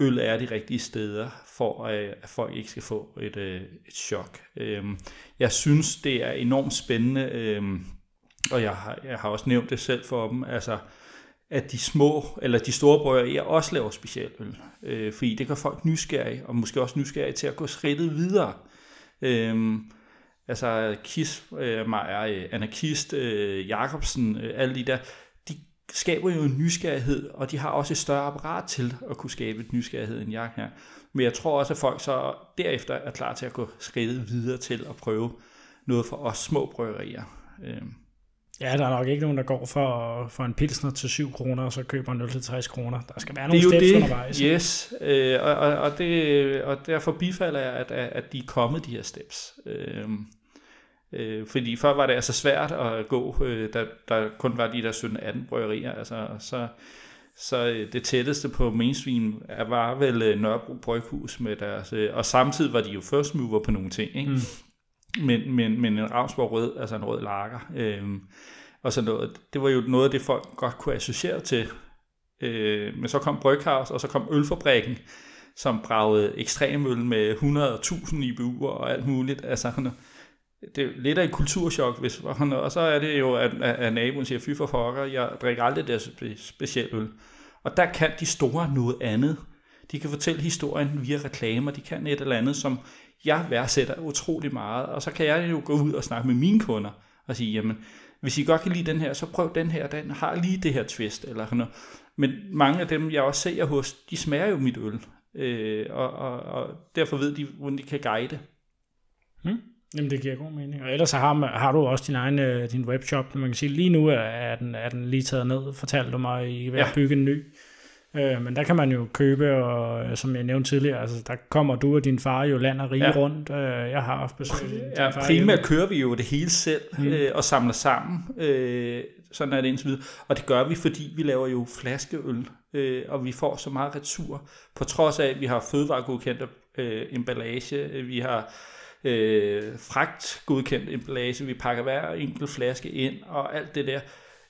øl er de rigtige steder, for øh, at folk ikke skal få et, øh, et chok. Øh, jeg synes, det er enormt spændende, øh, og jeg har, jeg har også nævnt det selv for dem, altså, at de små, eller de store bryggerier også laver specialøl. Øh, fordi det gør folk nysgerrige, og måske også nysgerrige til at gå skridtet videre. Øh, altså Kis, øh, Meyer, øh, Anarkist, øh, Jacobsen, øh, alle de der, de skaber jo en nysgerrighed, og de har også et større apparat til at kunne skabe et nysgerrighed end jeg her. Men jeg tror også, at folk så derefter er klar til at gå skridtet videre til at prøve noget for os små bryggerier. Øh. Ja, der er nok ikke nogen, der går for, for en pilsner til 7 kroner, og så køber en øl til 60 kroner. Der skal være nogle steps undervejs. Yes, øh, og, og, og, det, og derfor bifalder jeg, at, at de er kommet, de her steps. Øh, øh, fordi før var det altså svært at gå, øh, da der kun var de der 17-18 bryggerier. Altså, så, så øh, det tætteste på mainstream var vel øh, Nørrebro Bryghus med deres, øh, og samtidig var de jo first mover på nogle ting, ikke? Mm men, men, men en Ravnsborg rød, altså en rød lager, øh, og sådan noget. Det var jo noget af det, folk godt kunne associere til. Øh, men så kom Bryghaus, og så kom Ølfabrikken, som bragede ekstremøl med 100.000 IBU'er og alt muligt. Altså, det er lidt af et kulturschok, hvis, og så er det jo, at, at naboen siger, fy for fokker, jeg drikker aldrig det specielle øl. Og der kan de store noget andet. De kan fortælle historien via reklamer, de kan et eller andet, som jeg værdsætter utrolig meget, og så kan jeg jo gå ud og snakke med mine kunder og sige, jamen, hvis I godt kan lide den her, så prøv den her, den har lige det her twist, eller sådan noget. Men mange af dem, jeg også ser hos, de smager jo mit øl, øh, og, og, og derfor ved de, hvordan de kan guide. Hmm. Jamen, det giver god mening. Og ellers så har, har du også din egen øh, din webshop, man kan sige, lige nu er den, er den lige taget ned, fortalte du mig, I er ved at bygge en ny. Øh, men der kan man jo købe, og øh, som jeg nævnte tidligere, altså, der kommer du og din far jo land og rige ja. rundt. Øh, jeg har haft besøg ja, far. Primært jo. kører vi jo det hele selv mm. øh, og samler sammen. Øh, sådan er det indtil videre. Og det gør vi, fordi vi laver jo flaskeøl, øh, og vi får så meget retur. På trods af, at vi har fødevaregodkendt øh, emballage, vi har øh, fragt godkendt emballage, vi pakker hver enkelt flaske ind og alt det der.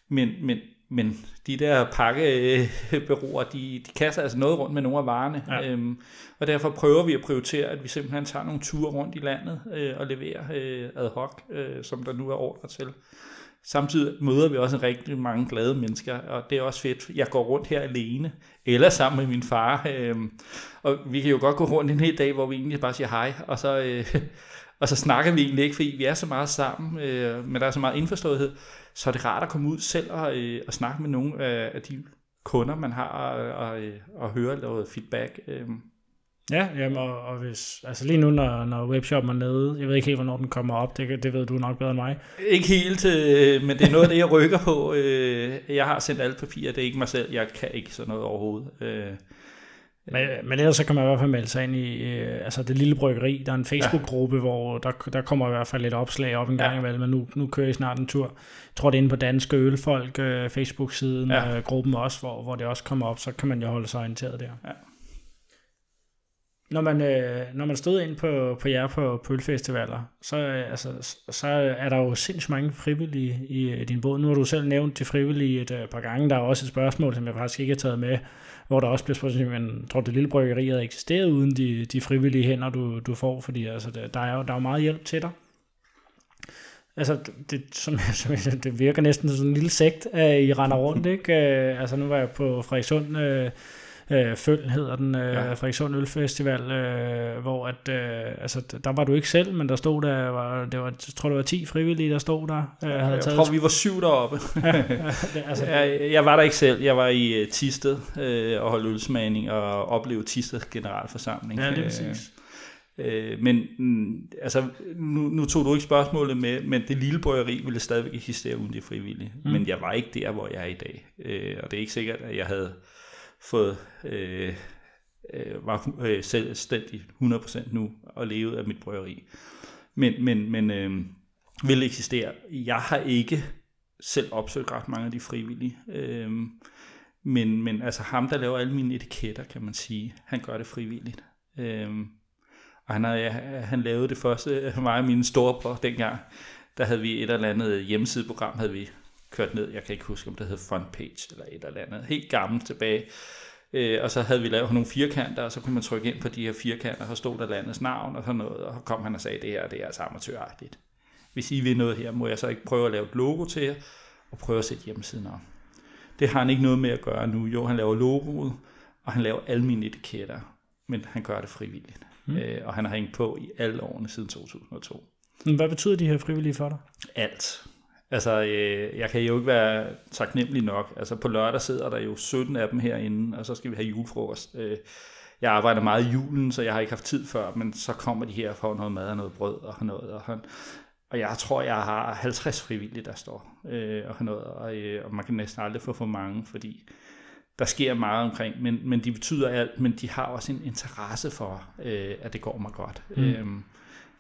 Men, men men de der pakkebureauer, de, de kaster altså noget rundt med nogle af varerne, ja. øhm, og derfor prøver vi at prioritere, at vi simpelthen tager nogle ture rundt i landet øh, og leverer øh, ad hoc, øh, som der nu er ordre til. Samtidig møder vi også en rigtig mange glade mennesker, og det er også fedt. Jeg går rundt her alene, eller sammen med min far, øh, og vi kan jo godt gå rundt en hel dag, hvor vi egentlig bare siger hej, og så, øh, og så snakker vi egentlig ikke, fordi vi er så meget sammen, øh, men der er så meget indforståethed så er det rart at komme ud selv og, øh, og snakke med nogle af, af de kunder, man har, og, og, og høre noget feedback. Øh. Ja, jamen, og, og hvis, altså lige nu, når, når webshoppen er nede, jeg ved ikke helt, hvornår den kommer op, det, det ved du nok bedre end mig. Ikke helt, øh, men det er noget af det, jeg rykker på. Øh, jeg har sendt alle papirer, det er ikke mig selv, jeg kan ikke sådan noget overhovedet. Øh, men, men ellers så kan man i hvert fald melde sig ind i øh, altså det lille bryggeri. Der er en Facebook-gruppe, ja. hvor der, der kommer i hvert fald lidt opslag op en gang ja. imellem, men nu, nu kører I snart en tur. Jeg tror, det er inde på Danske Ølfolk, øh, Facebook-siden, ja. øh, gruppen også, hvor, hvor det også kommer op, så kan man jo holde sig orienteret der. Ja. Når man, øh, når man stod ind på, på jer på pølfestivaler, så, øh, altså, så er der jo sindssygt mange frivillige i, i din båd. Nu har du selv nævnt de frivillige et øh, par gange. Der er også et spørgsmål, som jeg faktisk ikke har taget med hvor der også bliver spurgt, men tror det lille bryggeri havde eksisteret uden de, de frivillige hænder, du, du får, fordi altså, der, er jo, der er jo meget hjælp til dig. Altså, det, som, som, det virker næsten som en lille sekt, at I render rundt, ikke? Øh, altså, nu var jeg på Frederikssund øh, øh, Føl hedder den, øh, ja. Frederikssund Ølfestival, øh, hvor at, øh, altså, der var du ikke selv, men der stod der, var, det var, jeg tror det var 10 frivillige, der stod der. Øh, havde jeg taget tror, vi var syv deroppe. ja, det, altså, jeg, jeg var der ikke selv, jeg var i uh, Tisted øh, og holdt ølsmagning og oplevede Tisted generalforsamling. Ja, det er præcis. Øh, men mm, altså, nu, nu tog du ikke spørgsmålet med, men det lille bryggeri ville stadigvæk eksistere uden det frivillige. Mm. Men jeg var ikke der, hvor jeg er i dag. Øh, og det er ikke sikkert, at jeg havde fået, øh, øh, var øh, selvstændig 100% nu og levet af mit bryggeri. Men, men, men øh, vil eksistere. Jeg har ikke selv opsøgt ret mange af de frivillige. Øh, men, men altså ham, der laver alle mine etiketter, kan man sige, han gør det frivilligt. Øh, og han, har, han lavede det første, mig og mine storebror dengang, der havde vi et eller andet hjemmesideprogram, havde vi kørt ned. Jeg kan ikke huske, om det hed Frontpage eller et eller andet. Helt gammelt tilbage. Øh, og så havde vi lavet nogle firkanter, og så kunne man trykke ind på de her firkanter, og så stod der landets navn og sådan noget, og så kom han og sagde, det her det er altså amatøragtigt. Hvis I vil noget her, må jeg så ikke prøve at lave et logo til jer, og prøve at sætte hjemmesiden op. Det har han ikke noget med at gøre nu. Jo, han laver logoet, og han laver alle mine etiketter, men han gør det frivilligt. Mm. Øh, og han har hængt på i alle årene siden 2002. Hvad betyder de her frivillige for dig? Alt. Altså, øh, jeg kan jo ikke være taknemmelig nok. Altså, på lørdag sidder der jo 17 af dem herinde, og så skal vi have julefrokost. Øh, jeg arbejder meget i julen, så jeg har ikke haft tid før, men så kommer de her og får noget mad og noget brød og noget. Og, og jeg tror, jeg har 50 frivillige, der står øh, og noget. Og, øh, og man kan næsten aldrig få for mange, fordi der sker meget omkring, men, men de betyder alt, men de har også en interesse for, øh, at det går mig godt. Mm. Øhm,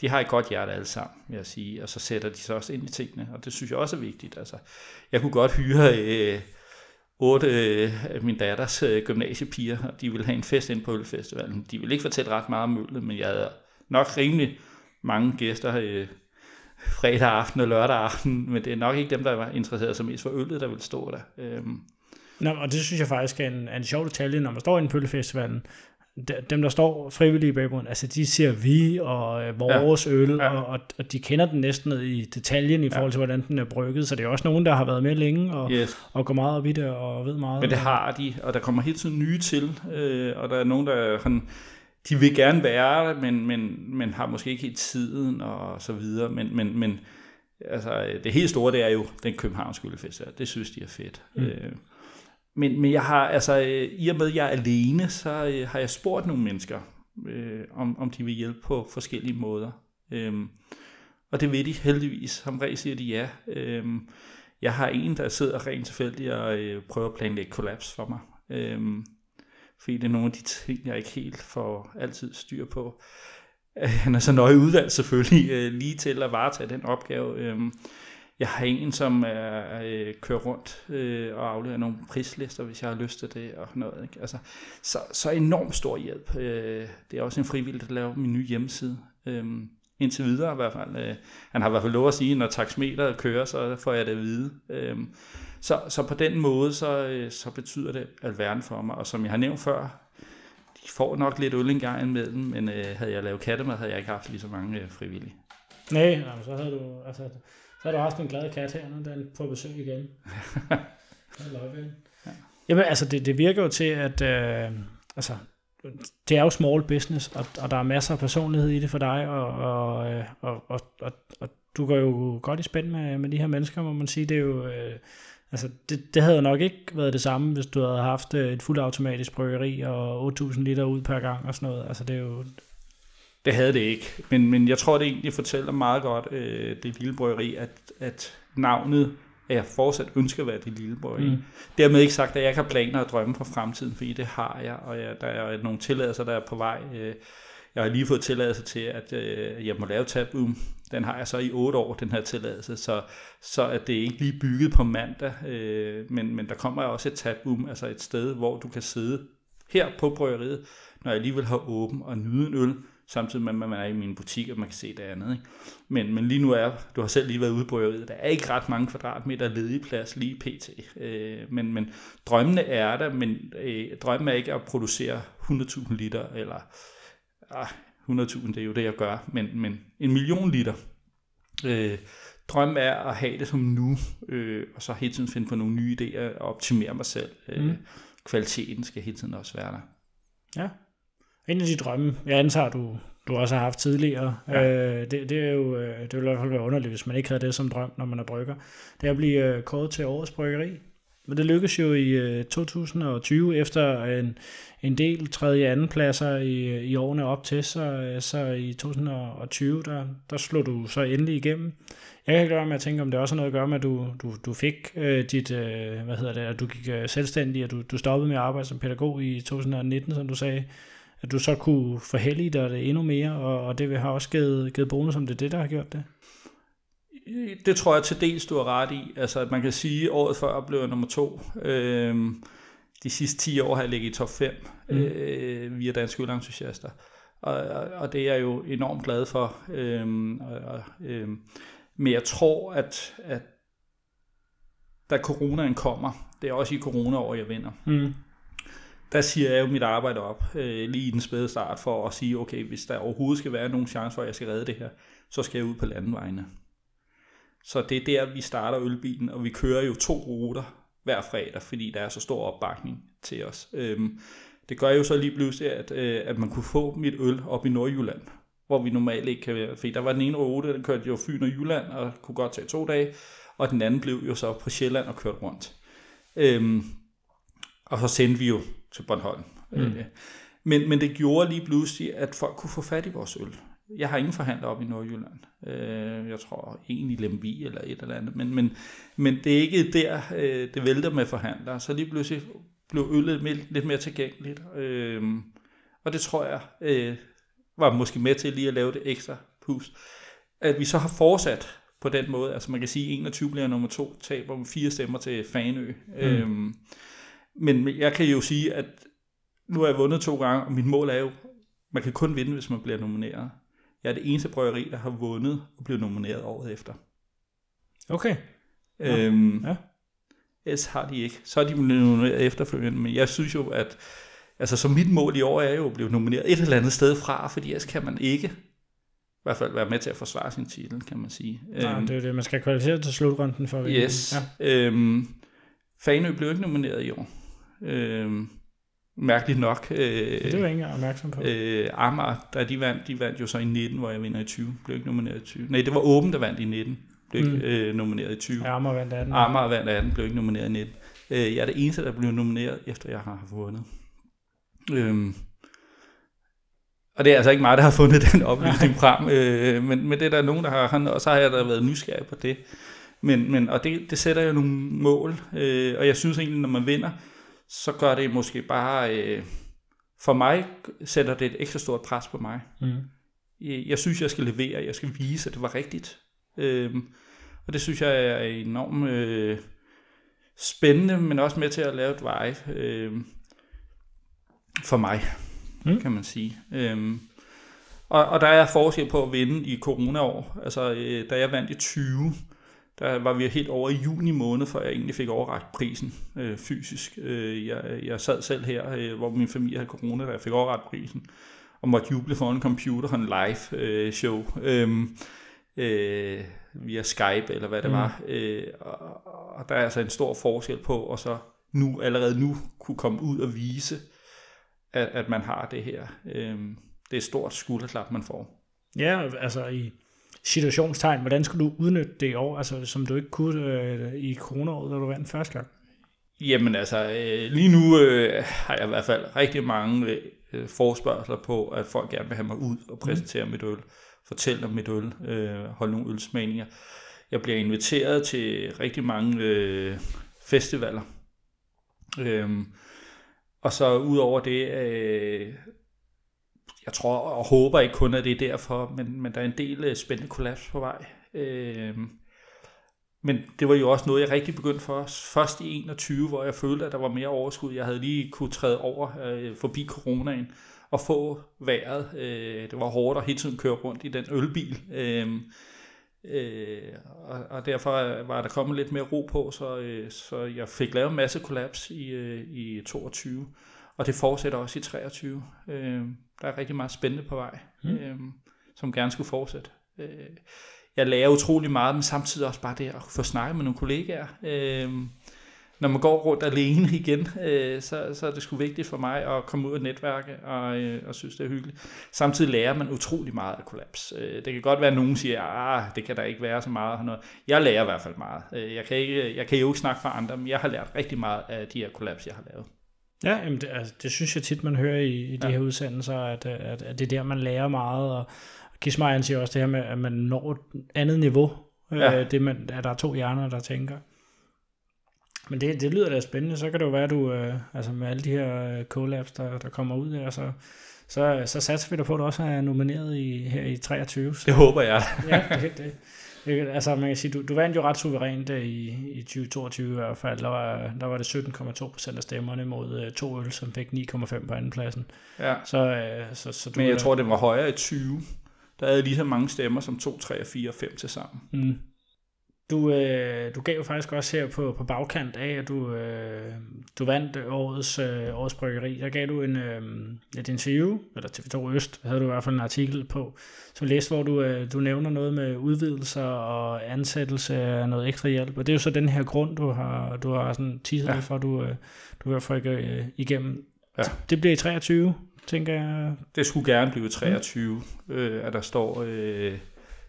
de har et godt hjerte alle sammen, vil jeg sige, og så sætter de sig også ind i tingene, og det synes jeg også er vigtigt. Altså, jeg kunne godt hyre øh, otte øh, af min datters øh, gymnasiepiger, og de ville have en fest ind på Ølfestivalen. De ville ikke fortælle ret meget om øllet, men jeg havde nok rimelig mange gæster øh, fredag aften og lørdag aften, men det er nok ikke dem, der var interesseret så mest for øllet, der vil stå der. Øh. Nå, og det synes jeg faktisk er en, en sjov detalje, når man står i en pølfestivalen, dem, der står frivillige i baggrunden, altså de siger vi og øh, vores ja. øl, ja. Og, og, de kender den næsten ned i detaljen i forhold til, hvordan den er brygget, så det er også nogen, der har været med længe og, yes. og går meget op i det og ved meget. Men det har de, og der kommer helt tiden nye til, øh, og der er nogen, der han, de vil gerne være men, men, men har måske ikke helt tiden og så videre, men, men, men altså, det helt store, det er jo den Københavns Ølfest, det synes de er fedt. Mm. Øh, men, men jeg har, altså, øh, i og med, at jeg er alene, så øh, har jeg spurgt nogle mennesker, øh, om, om de vil hjælpe på forskellige måder. Øhm, og det vil de heldigvis. Som regel siger de ja. Øhm, jeg har en, der sidder rent tilfældigt og øh, prøver at planlægge kollaps for mig. Øhm, fordi det er nogle af de ting, jeg ikke helt får altid styr på. Øh, han er så nøje udvalgt selvfølgelig, øh, lige til at varetage den opgave. Øhm, jeg har en, som er, øh, kører rundt øh, og afleverer nogle prislister, hvis jeg har lyst til det og noget. Ikke? Altså, så, så enormt stor hjælp. Øh, det er også en frivillig, der laver min nye hjemmeside. Øh, indtil videre i hvert fald. Øh, han har i hvert fald lov at sige, at når taxmeteret kører, så får jeg det at vide. Øh, så, så på den måde, så, øh, så betyder det alverden for mig. Og som jeg har nævnt før, de får nok lidt øl en gang imellem, men øh, havde jeg lavet kattemad, havde jeg ikke haft lige så mange øh, frivillige. Nej, så havde du, altså, så har du haft en glad kat her, når den er på besøg igen. ja. Jamen, altså, det, det virker jo til, at øh, altså, det er jo small business, og, og der er masser af personlighed i det for dig, og, og, øh, og, og, og, og du går jo godt i spænd med, med de her mennesker, må man sige. Det er jo... Øh, Altså, det, det havde nok ikke været det samme, hvis du havde haft øh, et fuldautomatisk bryggeri og 8.000 liter ud per gang og sådan noget. Altså, det er jo, det havde det ikke, men, men jeg tror, det egentlig fortæller meget godt, øh, det lille bryggeri, at, at navnet at jeg fortsat ønsker at være det lille bryggeri. Mm. Dermed ikke sagt, at jeg har planer og drømme for fremtiden, fordi det har jeg, og jeg, der er nogle tilladelser, der er på vej. Øh, jeg har lige fået tilladelse til, at øh, jeg må lave tabboom. Den har jeg så i otte år, den her tilladelse, så, så at det ikke lige bygget på mandag, øh, men, men der kommer også et tabboom, altså et sted, hvor du kan sidde her på bryggeriet, når jeg alligevel har åben og nyde en øl, samtidig med, at man er i min butik, og man kan se det andet. Ikke? Men, men lige nu er, du har selv lige været ude på øvrigt, der er ikke ret mange kvadratmeter ledig plads lige pt. Øh, men, men drømmene er der, men øh, drømmen er ikke at producere 100.000 liter, eller ah, 100.000, det er jo det, jeg gør, men, men en million liter. Øh, drømmen er at have det som nu, øh, og så hele tiden finde på nogle nye idéer og optimere mig selv. Øh, mm. Kvaliteten skal hele tiden også være der. Ja, en af de drømme, jeg antager, du, du også har haft tidligere, ja. øh, det, det, er jo, øh, det ville i hvert fald være underligt, hvis man ikke havde det som drøm, når man er brygger. Det er at blive øh, kåret til årets bryggeri. Men det lykkedes jo i øh, 2020, efter en, en del tredje anden pladser i, i årene op til, så, øh, så i 2020, der, der slog du så endelig igennem. Jeg kan ikke gøre med at tænke, om det også har noget at gøre med, at du, du, du fik øh, dit, øh, hvad hedder det, at du gik øh, selvstændig, og du, du stoppede med at arbejde som pædagog i 2019, som du sagde at du så kunne forhellige dig det endnu mere, og, og det har også givet, givet bonus, om det er det, der har gjort det? Det tror jeg til dels, du har ret i. Altså, at man kan sige, at året før blev jeg nummer to. Øhm, de sidste 10 år har jeg ligget i top 5 mm. øh, via Danske Udenlandsentusiaster. Og, og, og det er jeg jo enormt glad for. Øhm, og, og, øhm, men jeg tror, at, at da coronaen kommer, det er også i corona-år, jeg vinder, mm der siger jeg jo mit arbejde op, øh, lige i den spæde start, for at sige, okay, hvis der overhovedet skal være nogen chance for, at jeg skal redde det her, så skal jeg ud på landevejene. Så det er der, vi starter ølbilen, og vi kører jo to ruter hver fredag, fordi der er så stor opbakning til os. Øhm, det gør jo så lige pludselig, at, øh, at man kunne få mit øl op i Nordjylland, hvor vi normalt ikke kan være. Fordi der var den ene rute, den kørte jo Fyn og Jylland, og kunne godt tage to dage, og den anden blev jo så på Sjælland og kørte rundt. Øhm, og så sendte vi jo til Bornholm. Mm. Øh, men, men det gjorde lige pludselig, at folk kunne få fat i vores øl. Jeg har ingen forhandler op i Nordjylland. Øh, jeg tror egentlig Lemvi eller et eller andet. Men, men, men det er ikke der, øh, det vælter med forhandlere. Så lige pludselig blev øllet lidt mere tilgængeligt. Øh, og det tror jeg øh, var måske med til lige at lave det ekstra pus. At vi så har fortsat på den måde. Altså man kan sige, at 21 bliver nummer to, taber med fire stemmer til Fanø. Mm. Øhm, men jeg kan jo sige, at nu har jeg vundet to gange, og mit mål er jo, man kan kun vinde, hvis man bliver nomineret. Jeg er det eneste bryggeri, der har vundet og blevet nomineret året efter. Okay. Øhm, ja. Ellers har de ikke. Så er de blevet nomineret efterfølgende, men jeg synes jo, at altså, så mit mål i år er jo at blive nomineret et eller andet sted fra, fordi ellers kan man ikke i hvert fald være med til at forsvare sin titel, kan man sige. Nej, øhm, det er det. Man skal kvalificere til slutrunden for at vinde. Yes. Ja. Øhm, Fanø blev ikke nomineret i år. Øhm, mærkeligt nok. Øh, det var ingen opmærksom på. Øh, Amager, da de vandt, de vandt jo så i 19, hvor jeg vinder i 20. Blev ikke nomineret i 20. Nej, det var Åben, der vandt i 19. Blev ikke mm. øh, nomineret i 20. Ja, Amager vandt 18. Amager vandt 18, blev ikke nomineret i 19. Øh, jeg er det eneste, der blev nomineret, efter jeg har vundet. Øhm, og det er altså ikke mig, der har fundet den oplysning frem, øh, men, men det er der nogen, der har, og så har jeg da været nysgerrig på det. Men, men, og det, det sætter jo nogle mål, øh, og jeg synes egentlig, når man vinder, så gør det måske bare, øh, for mig sætter det et ekstra stort pres på mig. Mm. Jeg, synes, jeg skal levere, jeg skal vise, at det var rigtigt. Øh, og det synes jeg er enormt øh, spændende, men også med til at lave et vej øh, for mig mm. kan man sige. Øhm, og, og der er forskel på at vinde i coronaår. Altså, øh, da jeg vandt i 20, der var vi helt over i juni måned, før jeg egentlig fik overragt prisen øh, fysisk. Øh, jeg, jeg sad selv her, øh, hvor min familie havde corona, da jeg fik overragt prisen, og måtte juble foran en computer og en live øh, show. Øh, øh, via Skype, eller hvad det mm. var. Øh, og, og der er altså en stor forskel på, og så nu, allerede nu kunne komme ud og vise, at, at man har det her. Øhm, det er et stort skulderklap, man får. Ja, altså i situationstegn, hvordan skulle du udnytte det i år, altså, som du ikke kunne øh, i coronaåret, da du vandt første gang? Jamen altså, øh, lige nu øh, har jeg i hvert fald rigtig mange øh, forspørgseler på, at folk gerne vil have mig ud og præsentere mm. mit øl, fortælle om mit øl, øh, holde nogle ølsmagninger. Jeg bliver inviteret til rigtig mange øh, festivaler. Øh, og så ud over det, øh, jeg tror og håber ikke kun, at det er derfor, men, men der er en del øh, spændende kollaps på vej. Øh, men det var jo også noget, jeg rigtig begyndte for først i 21, hvor jeg følte, at der var mere overskud. Jeg havde lige kunne træde over øh, forbi coronaen og få vejret. Øh, det var hårdt at hele tiden køre rundt i den ølbil. Øh, Øh, og, og derfor var der kommet lidt mere ro på, så, øh, så jeg fik lavet en masse kollaps i, øh, i 22, og det fortsætter også i 23. Øh, der er rigtig meget spændende på vej, mm. øh, som gerne skulle fortsætte. Øh, jeg lærer utrolig meget, men samtidig også bare det at få snakket med nogle kollegaer. Øh, når man går rundt alene igen, øh, så, så er det sgu vigtigt for mig at komme ud og netværke og, øh, og synes, det er hyggeligt. Samtidig lærer man utrolig meget af kollaps. Øh, det kan godt være, at nogen siger, at ah, det kan der ikke være så meget. Noget. Jeg lærer i hvert fald meget. Øh, jeg, kan ikke, jeg kan jo ikke snakke for andre, men jeg har lært rigtig meget af de her kollaps, jeg har lavet. Ja, jamen det, altså, det synes jeg tit, man hører i, i de ja. her udsendelser, at, at, at det er der, man lærer meget. Og Kismajan siger også det her med, at man når et andet niveau. Ja. Øh, det, man, at der er to hjerner, der tænker. Men det, det lyder da spændende. Så kan det jo være, at du, øh, altså med alle de her øh, collabs, der, der kommer ud der, så, så, så satser vi da på, at du også er nomineret i, her i 23. Så. Det håber jeg. ja, det, det, Altså, man kan sige, du, du vandt jo ret suverænt øh, i, i 2022 i hvert fald. Der var, der var det 17,2 procent af stemmerne mod uh, to øl, som fik 9,5 på andenpladsen. Ja. Så, uh, så, så du, Men jeg tror, det var højere i 20. Der havde lige så mange stemmer som 2, 3, 4 og 5 til sammen. Mm. Du, øh, du gav jo faktisk også her på, på bagkant af, at du, øh, du vandt årets, øh, årets bryggeri. Der gav du en, øh, et interview, eller TV2 Øst, havde du i hvert fald en artikel på, som læste, hvor du, øh, du nævner noget med udvidelser og ansættelse af noget ekstra hjælp. Og det er jo så den her grund, du har, du har sådan teaset ja. for, du, øh, du vil få øh, igennem. Ja. Det bliver i 23, tænker jeg. Det skulle gerne blive 23, mm. øh, at der står... Øh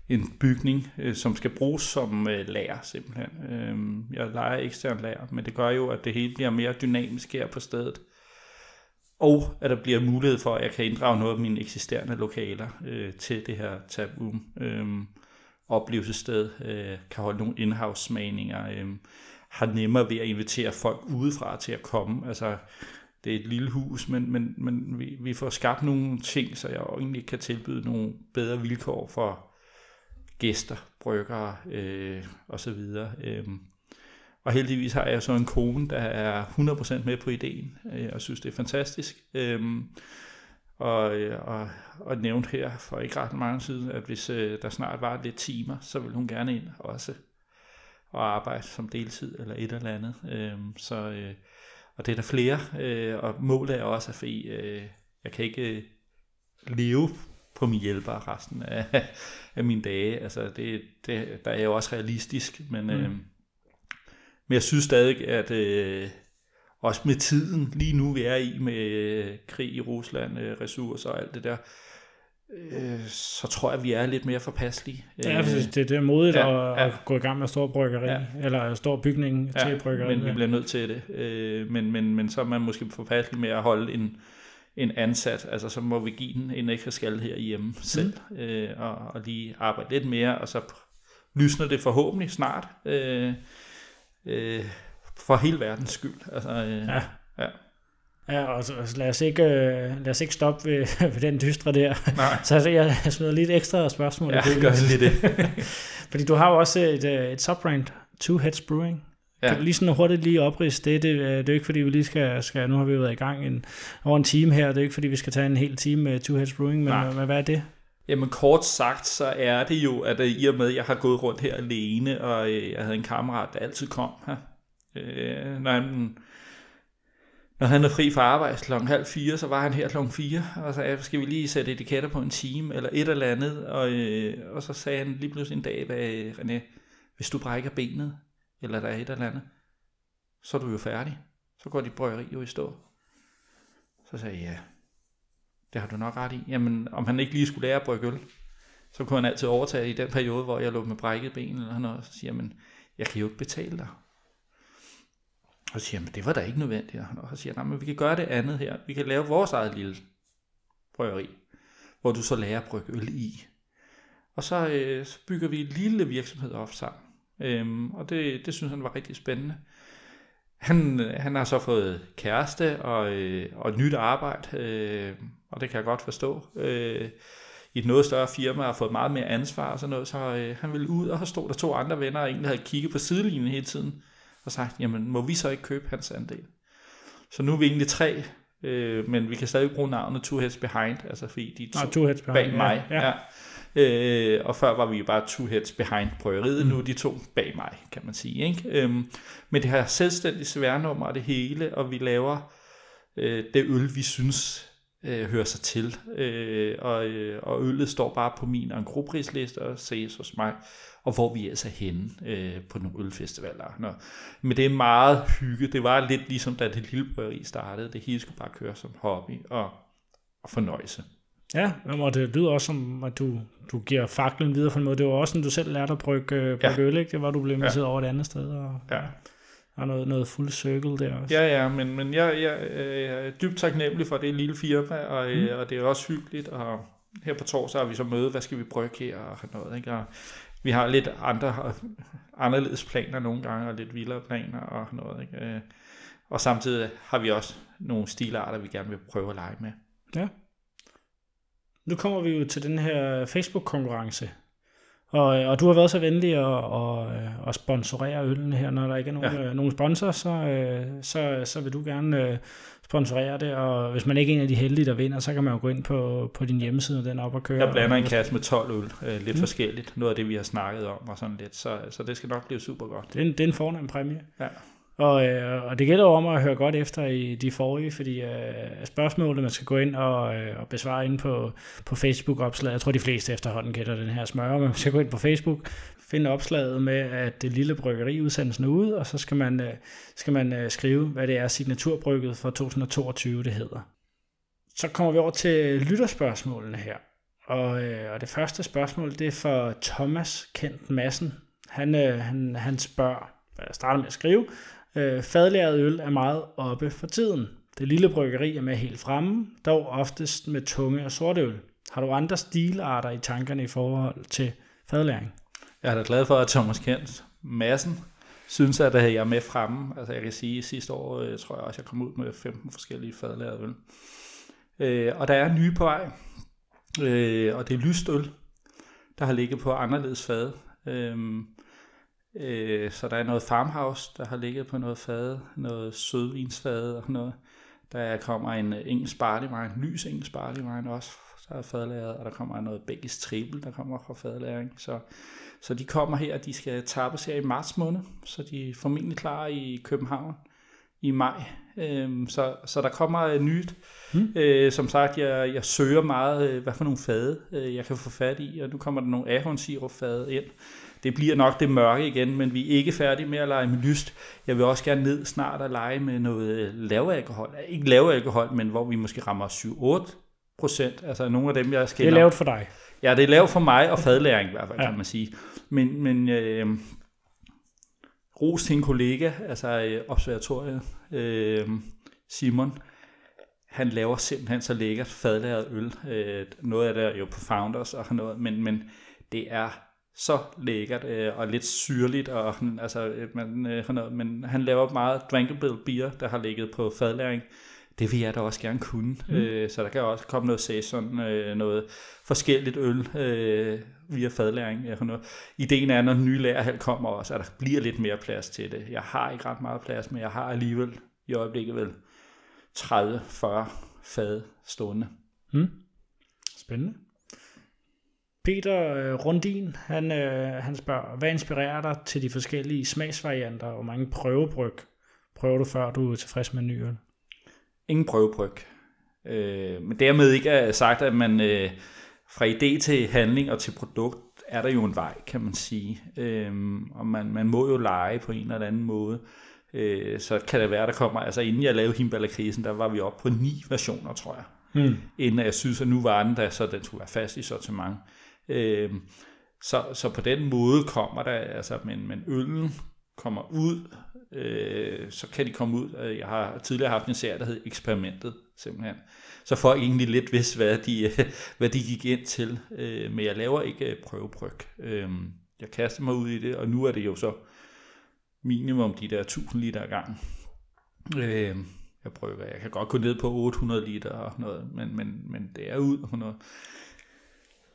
en bygning, øh, som skal bruges som øh, lager simpelthen. Øh, jeg leger ekstern lager, men det gør jo, at det hele bliver mere dynamisk her på stedet. Og at der bliver mulighed for, at jeg kan inddrage noget af mine eksisterende lokaler øh, til det her tabroom umm, øh, oplevelsessted. Øh, kan holde nogle in-house smagninger. Øh, har nemmere ved at invitere folk udefra til at komme. Altså, det er et lille hus, men, men, men vi, vi får skabt nogle ting, så jeg egentlig kan tilbyde nogle bedre vilkår for gæster, bryggere øh, og så videre. Øh, og heldigvis har jeg så en kone, der er 100% med på ideen, øh, og synes, det er fantastisk. Øh, og, øh, og, og nævnt her for ikke ret mange siden, at hvis øh, der snart var lidt timer, så vil hun gerne ind også og arbejde som deltid eller et eller andet. Øh, så, øh, og det er der flere, øh, og målet er også, at øh, jeg kan ikke øh, leve på min hjælper resten af, af mine dage. Altså det, det, der er jo også realistisk, men, mm. øh, men jeg synes stadig, at øh, også med tiden, lige nu vi er i med øh, krig i Rusland, øh, ressourcer og alt det der, øh, så tror jeg, at vi er lidt mere forpasselige. Ja, øh, det, det er modigt ja, at, ja. at gå i gang med stor bryggeri, ja. eller stor bygning ja, til bryggeri. men vi bliver nødt til det. Øh, men, men, men så er man måske forpasselig med at holde en, en ansat, altså så må vi give den en ekstra skal her hjemme selv, mm. øh, og, og lige arbejde lidt mere, og så lysner det forhåbentlig snart, øh, øh, for hele verdens skyld. Altså, øh, ja. ja. Ja, og så, altså, lad, os ikke, øh, lad os ikke stoppe ved, ved den dystre der. Nej. Så altså, jeg, jeg smider lidt ekstra spørgsmål. Ja, gør lige det. Fordi du har jo også et, øh, et subbrand, Two Heads Brewing. Ja. Kan du lige sådan hurtigt lige oprids det? Det, det er jo ikke fordi, vi lige skal, skal nu har vi været i gang en, over en time her, det er ikke fordi, vi skal tage en hel time med Two Heads Brewing, men, men hvad er det? Jamen kort sagt, så er det jo, at i og med, at jeg har gået rundt her alene, og øh, jeg havde en kammerat, der altid kom her. Øh, når, han, når han er fri fra arbejde kl. halv fire, så var han her klokken fire, og så sagde, skal vi lige sætte etiketter på en time, eller et eller andet, og, øh, og så sagde han lige pludselig en dag, René, hvis du brækker benet, eller der er et eller andet, så er du jo færdig. Så går dit bryggeri jo i stå. Så sagde jeg, ja, det har du nok ret i. Jamen, om han ikke lige skulle lære at brygge øl, så kunne han altid overtage i den periode, hvor jeg lå med brækket ben eller noget, så siger men jeg kan jo ikke betale dig. Og så siger men det var da ikke nødvendigt. Og så siger nej, men vi kan gøre det andet her. Vi kan lave vores eget lille bryggeri, hvor du så lærer at brygge øl i. Og så, øh, så bygger vi en lille virksomhed op sammen. Øhm, og det, det synes han var rigtig spændende. Han, øh, han har så fået kæreste og, øh, og et nyt arbejde, øh, og det kan jeg godt forstå. Øh, I et noget større firma har fået meget mere ansvar og sådan noget, så øh, han ville ud, og så stod der to andre venner, og egentlig havde kigget på sidelinjen hele tiden, og sagt, jamen må vi så ikke købe hans andel? Så nu er vi egentlig tre, øh, men vi kan stadig bruge navnet Two Heads Behind, altså fordi de to, Nå, two heads behind, bag mig. Ja, ja. Ja. Øh, og før var vi jo bare two heads behind bryggeriet, mm. nu er de to bag mig, kan man sige. Ikke? Øhm, men det har selvstændigt sværnummer og det hele, og vi laver øh, det øl, vi synes øh, hører sig til. Øh, og, øh, og øllet står bare på min engroprisliste og ses hos mig, og hvor vi er altså henne øh, på nogle ølfestivaler. Nå. Men det er meget hygge. Det var lidt ligesom da det lille bryggeri startede. Det hele skulle bare køre som hobby og, og fornøjelse. Ja, og det lyder også som, at du, du giver faklen videre på en måde. Det var også sådan, du selv lærte at brygge, brygge ja. øl, ikke? Det var, du blev inviteret ja. over et andet sted. Og, ja. Og noget, noget fuld circle der også. Ja, ja, men, men jeg, jeg, jeg er dybt taknemmelig for det lille firma, og, mm. og det er også hyggeligt. Og her på torsdag har vi så møde, hvad skal vi brygge her og noget, ikke? Og vi har lidt andre, anderledes planer nogle gange, og lidt vildere planer og noget, ikke? Og samtidig har vi også nogle stilarter, vi gerne vil prøve at lege med. Ja. Nu kommer vi jo til den her Facebook-konkurrence. Og, og du har været så venlig at, at, at sponsorere øllen her, når der ikke er nogen, ja. nogen sponsor, så, så, så vil du gerne sponsorere det, og hvis man ikke er en af de heldige, der vinder, så kan man jo gå ind på, på din hjemmeside, og den op og køre. Jeg blander en kasse med 12 øl, øh, lidt mm. forskelligt, noget af det, vi har snakket om, og sådan lidt, så, så det skal nok blive super godt. Det er en, det er en fornem præmie. Ja. Og, øh, og det gælder om at høre godt efter i de forrige, fordi øh, spørgsmålet, man skal gå ind og, øh, og besvare ind på, på Facebook-opslaget, jeg tror de fleste efterhånden kender den her smør, men man skal gå ind på Facebook, finde opslaget med, at det lille bryggeri udsendelsen er ude, og så skal man, øh, skal man øh, skrive, hvad det er signaturbrygget for 2022, det hedder. Så kommer vi over til lytterspørgsmålene her. Og, øh, og det første spørgsmål, det er for Thomas Kent Madsen. Han, øh, han, han spørger, jeg starter med at skrive, øh, fadlæret øl er meget oppe for tiden. Det lille bryggeri er med helt fremme, dog oftest med tunge og sorte øl. Har du andre stilarter i tankerne i forhold til fadlæring? Jeg er da glad for, at Thomas Kent Madsen synes, at øh, jeg er med fremme. Altså jeg kan sige, at sidste år jeg tror jeg også, jeg kom ud med 15 forskellige fadlærede øl. Øh, og der er nye på vej, øh, og det er lyst øl, der har ligget på anderledes fad. Øh, øh, så der er noget farmhouse, der har ligget på noget fad, noget sødvinsfad og noget. Der kommer en engelsk barley wine, lys engelsk barley wine også, der er fadlæret, og der kommer noget belgisk triple, der kommer fra fadlæring. Så så de kommer her, de skal tappes her i marts måned, så de er formentlig klar i København i maj. Øhm, så, så der kommer nyt. Øh, som sagt, jeg, jeg søger meget, øh, hvad for nogle fade øh, jeg kan få fat i, og nu kommer der nogle ahornsirup fade ind. Det bliver nok det mørke igen, men vi er ikke færdige med at lege med lyst. Jeg vil også gerne ned snart og lege med noget lave alkohol. Ikke lave alkohol, men hvor vi måske rammer 7-8 procent. Altså nogle af dem, jeg skal... Det er lavet for dig. Ja, det er lavet for mig og fadlæring i hvert fald, ja. kan man sige. Men, men øh, ros til en kollega, altså øh, observatoriet, øh, Simon, han laver simpelthen så lækkert fadlæret øl. Øh, noget af det er jo på Founders og noget, men, men det er så lækkert øh, og lidt syrligt, og, altså, øh, man, øh, noget, men han laver meget drinkable beer, der har ligget på fadlæring det vil jeg da også gerne kunne. Mm. Øh, så der kan også komme noget saison, øh, noget forskelligt øl øh, via fadlæring. Jeg noget. Ideen er, når den nye lærerhal kommer også, at der bliver lidt mere plads til det. Jeg har ikke ret meget plads, men jeg har alligevel i øjeblikket vel 30-40 fad stående. Mm. Spændende. Peter øh, Rundin, han, øh, han spørger, hvad inspirerer dig til de forskellige smagsvarianter, og mange prøvebryg prøver du, før du er tilfreds med ny øl? ingen prøvebryg. Øh, men dermed ikke er sagt, at man øh, fra idé til handling og til produkt er der jo en vej, kan man sige. Øh, og man, man må jo lege på en eller anden måde. Øh, så kan det være, der kommer, altså inden jeg lavede Himbala-krisen, der var vi oppe på ni versioner, tror jeg. Mm. Inden jeg synes, at nu var den der, så den skulle være fast i sortiment. Øh, Øh, så, så på den måde kommer der, altså, men, men øllen kommer ud øh, så kan de komme ud. Øh, jeg har tidligere haft en serie, der hed Eksperimentet, simpelthen. Så folk egentlig lidt vidste, hvad de, hvad de gik ind til. Øh, men jeg laver ikke prøvebryg. Øh, øhm, jeg kaster mig ud i det, og nu er det jo så minimum de der 1000 liter ad gang. Øh, jeg prøver, jeg kan godt gå ned på 800 liter og noget, men, men, men det er ud og noget.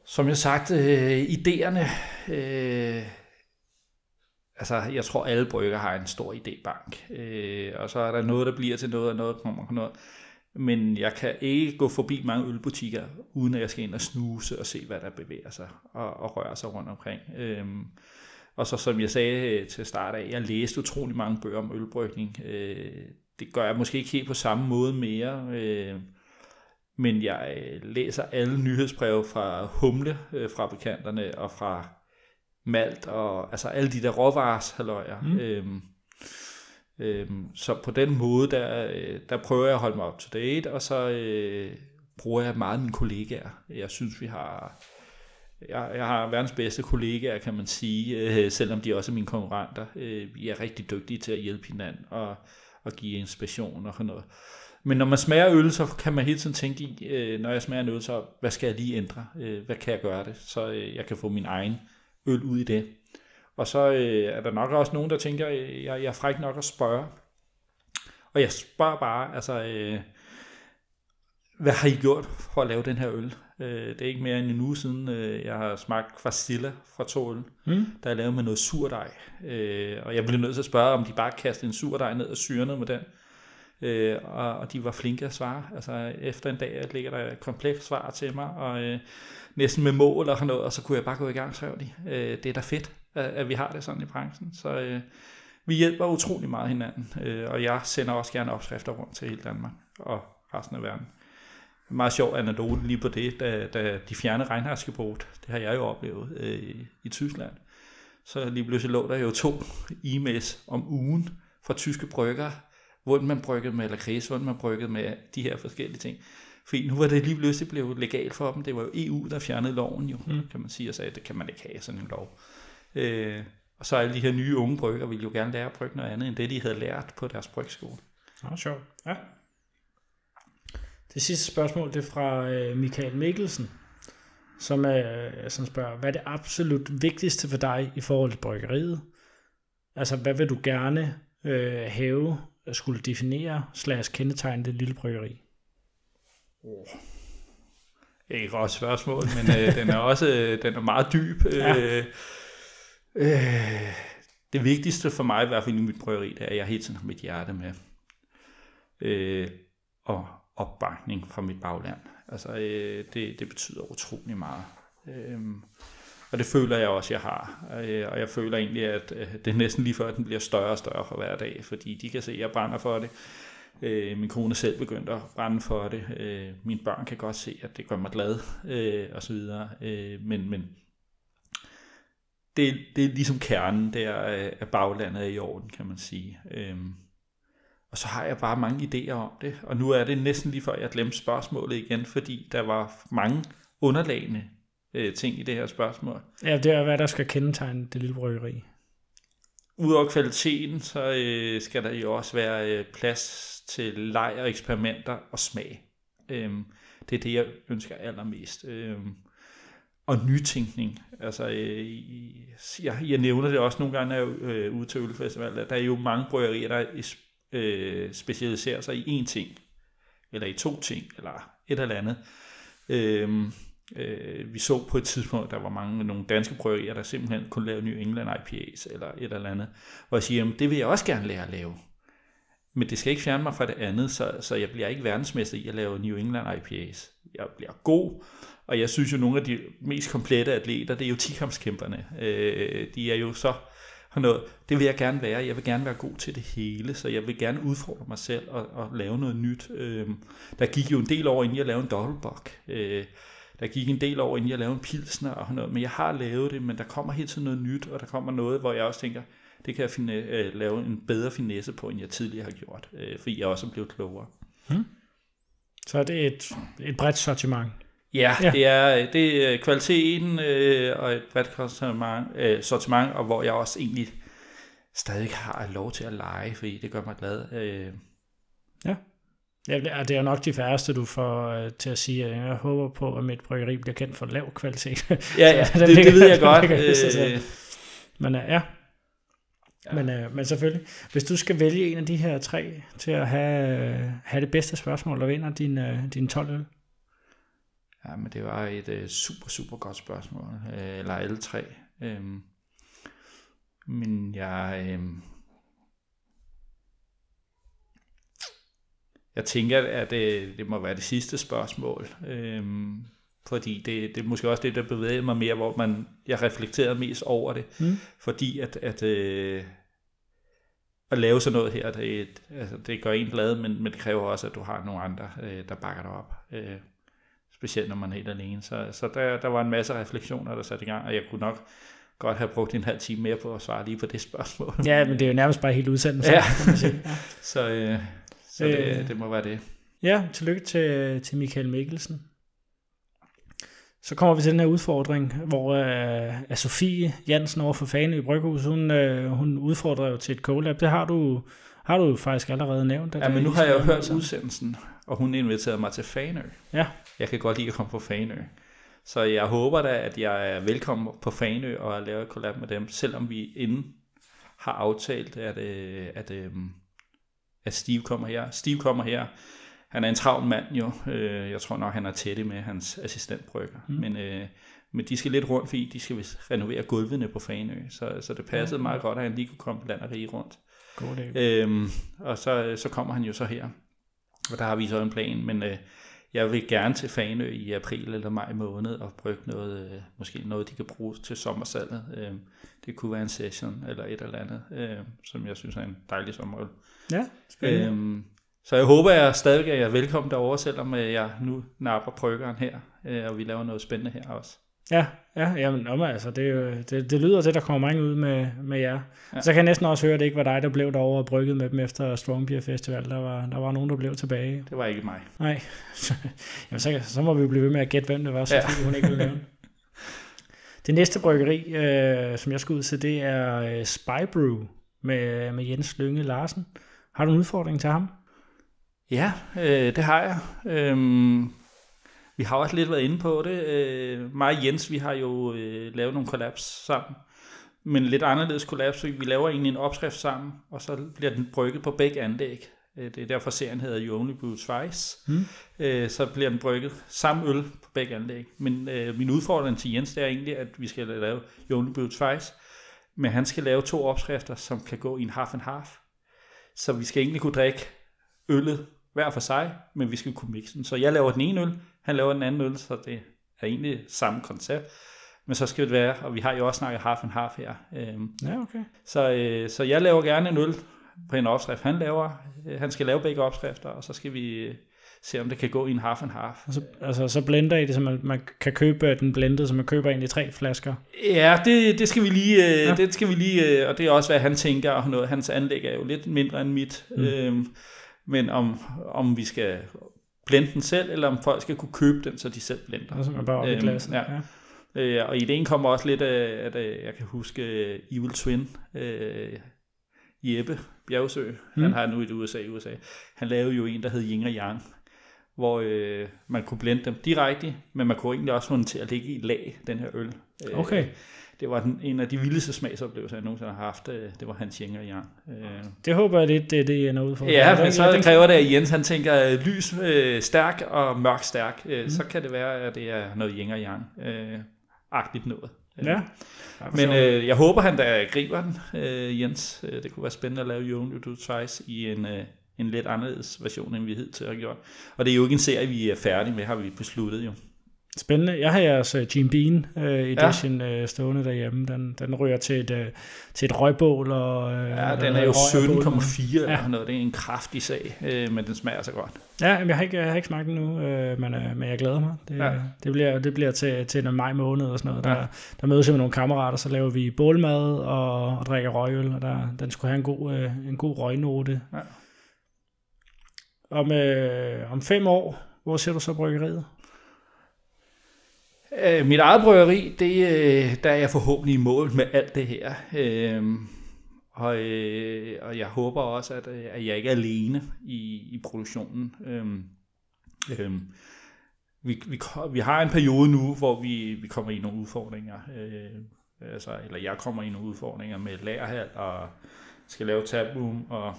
Som jeg sagt, øh, idéerne, øh, altså, jeg tror, alle brygger har en stor idébank. Øh, og så er der noget, der bliver til noget, og noget kommer til noget. Men jeg kan ikke gå forbi mange ølbutikker, uden at jeg skal ind og snuse og se, hvad der bevæger sig og, og rører sig rundt omkring. Øhm, og så som jeg sagde øh, til start af, jeg læste utrolig mange bøger om ølbrygning. Øh, det gør jeg måske ikke helt på samme måde mere, øh, men jeg læser alle nyhedsbreve fra humlefabrikanterne og fra malt og altså alle de der råvarers halvøjer. Mm. Øhm, øhm, så på den måde, der, der prøver jeg at holde mig up to date, og så øh, bruger jeg meget mine kollegaer. Jeg synes, vi har... Jeg, jeg har verdens bedste kollegaer, kan man sige, øh, selvom de også er mine konkurrenter. Øh, vi er rigtig dygtige til at hjælpe hinanden og, og give inspiration og sådan noget. Men når man smager øl, så kan man hele tiden tænke i, øh, når jeg smager en øl, så hvad skal jeg lige ændre? Øh, hvad kan jeg gøre det, så øh, jeg kan få min egen øl ud i det. Og så øh, er der nok også nogen, der tænker, øh, jeg, jeg er fræk nok at spørge. Og jeg spørger bare, altså, øh, hvad har I gjort for at lave den her øl? Øh, det er ikke mere end en uge siden, øh, jeg har smagt Fastilla fra Tålen, Mm. der er lavet med noget surdej. Øh, og jeg blev nødt til at spørge, om de bare kastede en surdej ned og syrede med den. Øh, og, og de var flinke at svare. Altså efter en dag ligger der et komplekst svar til mig, og øh, næsten med mål og sådan noget, og så kunne jeg bare gå i gang, skrev de. Øh, det er da fedt, at, at vi har det sådan i branchen. Så øh, vi hjælper utrolig meget hinanden, øh, og jeg sender også gerne opskrifter rundt til hele Danmark og resten af verden. En meget sjov anekdote lige på det, da, da de fjernede regnhardsgebot, det har jeg jo oplevet øh, i, i Tyskland. Så lige pludselig lå der jo to e-mails om ugen fra tyske brygger, hvordan man bryggede med lakrids, hvordan man bryggede med de her forskellige ting. Fordi nu var det lige pludselig blevet legalt for dem. Det var jo EU, der fjernede loven jo, mm. kan man sige, og sagde, at det kan man ikke have sådan en lov. Øh, og så alle de her nye unge brygger ville jo gerne lære at brygge noget andet, end det de havde lært på deres brygskole. Nå, sjovt. Ja. Det sidste spørgsmål, det er fra øh, Michael Mikkelsen, som, øh, som spørger, hvad er det absolut vigtigste for dig i forhold til bryggeriet? Altså, hvad vil du gerne øh, have, skulle definere, slash kendetegne det lille bryggeri? Ikke et godt spørgsmål, men øh, den er også øh, den er meget dyb. Ja. Øh, øh, det vigtigste for mig, i hvert fald i mit bryggeri, det er, at jeg hele tiden har mit hjerte med. Øh, og opbakning fra mit bagland. Altså, øh, det, det betyder utrolig meget. Øh, og det føler jeg også, jeg har. Øh, og jeg føler egentlig, at øh, det er næsten lige før, at den bliver større og større for hver dag, fordi de kan se, at jeg brænder for det. Øh, min kone selv begyndt at brænde for det. Mine børn kan godt se, at det gør mig glad, og så videre. Men, men det, det er ligesom kernen der, at baglandet er i orden, kan man sige. Og så har jeg bare mange idéer om det, og nu er det næsten lige før, jeg glemte spørgsmålet igen, fordi der var mange underlagende øh, ting i det her spørgsmål. Ja, det er, hvad der skal kendetegne det lille bryggeri. Udover kvaliteten, så øh, skal der jo også være øh, plads til leg og eksperimenter og smag. Øhm, det er det, jeg ønsker allermest. Øhm, og nytænkning. Altså, øh, jeg, jeg nævner det også nogle gange, når jeg er øh, ude til ølfestival, at der er jo mange bryggerier, der øh, specialiserer sig i én ting, eller i to ting, eller et eller andet. Øhm, øh, vi så på et tidspunkt, der var mange nogle danske bryggerier, der simpelthen kunne lave New England IPAs, eller et eller andet, hvor jeg siger, jamen, det vil jeg også gerne lære at lave. Men det skal ikke fjerne mig fra det andet, så, så jeg bliver ikke verdensmester i at lave New England IPAs. Jeg bliver god, og jeg synes jo, nogle af de mest komplette atleter, det er jo tikampskæmperne. Øh, de er jo så har noget, det vil jeg gerne være. Jeg vil gerne være god til det hele, så jeg vil gerne udfordre mig selv og, og lave noget nyt. Øh, der gik jo en del over, inden jeg lavede en dobbeltbok. Øh, der gik en del over, inden jeg lavede en pilsner og noget, men jeg har lavet det, men der kommer hele tiden noget nyt, og der kommer noget, hvor jeg også tænker, det kan jeg finde, øh, lave en bedre finesse på, end jeg tidligere har gjort, øh, fordi jeg også er blevet klogere. Så det er et, et bredt sortiment. Ja, Ja. ja. det er, det er kvaliteten øh, og et bredt sortiment, øh, sortiment, og hvor jeg også egentlig stadig har lov til at lege, fordi det gør mig glad. Øh, Ja, det er, det er nok de færreste, du får øh, til at sige, at jeg håber på, at mit bryggeri bliver kendt for lav kvalitet. ja, ja, det, ligger- det ved jeg godt. ligger. Øh, Men øh, ja. ja. Men, øh, men selvfølgelig, hvis du skal vælge en af de her tre til at have, øh, have det bedste spørgsmål, og vinder din, øh, din 12 øl. Ja, men det var et øh, super, super godt spørgsmål. Øh, eller alle tre. Øhm, men jeg... Øh, jeg tænker, at det, det må være det sidste spørgsmål. Øhm, fordi det, det er måske også det, der bevæger mig mere, hvor man, jeg reflekterede mest over det. Mm. Fordi at, at, øh, at lave sådan noget her, det, et- altså, det gør en glad, men, men det kræver også, at du har nogle andre, øh, der bakker dig op. Øh, specielt når man er helt alene. Så, så der, der var en masse refleksioner, der satte i gang, og jeg kunne nok godt have brugt en halv time mere på at svare lige på det spørgsmål. Ja, men det er jo nærmest bare helt udsendelse. Ja. ja. Så, øh, så det, Øh. det må være det. Ja, tillykke til, til Michael Mikkelsen. Så kommer vi til den her udfordring, hvor øh, at Sofie Jansen over for Fane i Bryghus, hun, øh, hun udfordrer jo til et collab. Det har du, har du faktisk allerede nævnt. at Ja, men nu har jeg jo hørt sammen. udsendelsen, og hun inviterede mig til Fanø. Ja. Jeg kan godt lide at komme på Fanø. Så jeg håber da, at jeg er velkommen på Fanø og laver et collab med dem, selvom vi inden har aftalt, at, øh, at, øh, at Steve kommer her. Steve kommer her han er en travl mand jo. Øh, jeg tror nok, han er tæt med hans assistentbrygger. Mm. Men, øh, men de skal lidt rundt, fordi de skal renovere gulvene på Fanø. Så, så det passede ja. meget godt, at han lige kunne komme land og rige rundt. God idé. Øhm, og så, så kommer han jo så her. Og der har vi så en plan, men øh, jeg vil gerne til Fanø i april eller maj måned og brygge noget, øh, måske noget, de kan bruge til sommersalget. Øh, det kunne være en session eller et eller andet, øh, som jeg synes er en dejlig sommerøl. Ja, spændende. Øhm, så jeg håber jeg stadig, at jeg er velkommen derovre, selvom øh, jeg nu napper bryggeren her, øh, og vi laver noget spændende her også. Ja, ja jamen, om, altså, det, det, det lyder til, at der kommer mange ud med, med jer. Ja. Så kan jeg næsten også høre, at det ikke var dig, der blev derovre og brygget med dem efter Strong Beer Festival. Der var, der var nogen, der blev tilbage. Det var ikke mig. Nej, jamen, så, så må vi blive ved med at gætte, hvem det var, så ja. hun ikke vil nævne. Det næste bryggeri, øh, som jeg skal ud til, det er øh, Spy Brew med, med Jens Lønge Larsen. Har du en udfordring til ham? Ja, øh, det har jeg. Øhm, vi har også lidt været inde på det. Øh, mig og Jens, vi har jo øh, lavet nogle kollaps sammen. Men lidt anderledes kollaps. Vi laver egentlig en opskrift sammen, og så bliver den brygget på begge anlæg. Øh, det er derfor serien hedder You Only Brew Twice. Mm. Øh, så bliver den brygget samme øl på begge anlæg. Men øh, min udfordring til Jens, det er egentlig, at vi skal lave You Only Brew Twice. Men han skal lave to opskrifter, som kan gå i en half and half. Så vi skal egentlig kunne drikke øllet hver for sig, men vi skal kunne mixe den. Så jeg laver den ene øl, han laver den anden øl, så det er egentlig samme koncept. Men så skal det være, og vi har jo også snakket half and half her. Øhm, ja, okay. Så, øh, så jeg laver gerne en øl på en opskrift, han laver. Øh, han skal lave begge opskrifter, og så skal vi øh, se, om det kan gå i en half and half. Altså, altså så blender I det, så man, man kan købe den blendet, så man køber egentlig tre flasker? Ja, det, det skal vi lige, øh, ja. det skal vi lige, øh, og det er også, hvad han tænker, og noget. hans anlæg er jo lidt mindre end mit. Mm. Øhm, men om, om vi skal blende den selv, eller om folk skal kunne købe den, så de selv blender. Altså man bare op øhm, i glasen. Ja. ja. Øh, og ideen kommer også lidt af, at øh, jeg kan huske Evil Twin, uh, Jeppe Bjergsø, mm. han har nu et USA i USA. Han lavede jo en, der hed Yin og Yang, hvor øh, man kunne blende dem direkte, men man kunne egentlig også få den til at ligge i lag, den her øl. Okay det var den, en af de vildeste smagsoplevelser, jeg nogensinde har haft. Øh, det var hans Jenger Jan. Øh. Det håber jeg lidt, det, det ender ud for. Ja, men så det kræver det, at Jens han tænker øh, lys øh, stærk og mørk stærk. Mm. Så kan det være, at det er noget Jenger Jan. Øh, agtigt noget. Ja. Men øh, jeg håber, han da griber den, øh, Jens. Det kunne være spændende at lave You Only Do Twice i en, øh, en lidt anderledes version, end vi hidtil har gjort. Og det er jo ikke en serie, vi er færdige med, har vi besluttet jo. Spændende. Jeg har jeres Jim Bean uh, edition ja. uh, stående derhjemme. Den, den ryger til et, uh, til et røgbål. Og, uh, ja, den er jo 17,4 ja. eller noget. Det er en kraftig sag, uh, men den smager så godt. Ja, jeg har ikke, jeg har ikke smagt den nu, uh, men, uh, men jeg glæder mig. Det, ja. det, bliver, det bliver til, til en maj måned og sådan noget. Der, ja. der mødes jeg med nogle kammerater, så laver vi bålmad og, og drikker røgøl. Og der, den skulle have en god, uh, en god røgnote. Ja. Om, øh, om fem år, hvor ser du så bryggeriet? Øh, mit eget bryggeri, det, øh, der er jeg forhåbentlig i mål med alt det her. Øh, og, øh, og jeg håber også, at, øh, at jeg ikke er alene i, i produktionen. Øh, øh, vi, vi, vi har en periode nu, hvor vi, vi kommer i nogle udfordringer. Øh, altså, eller jeg kommer i nogle udfordringer med lagerhal og skal lave tabroom og,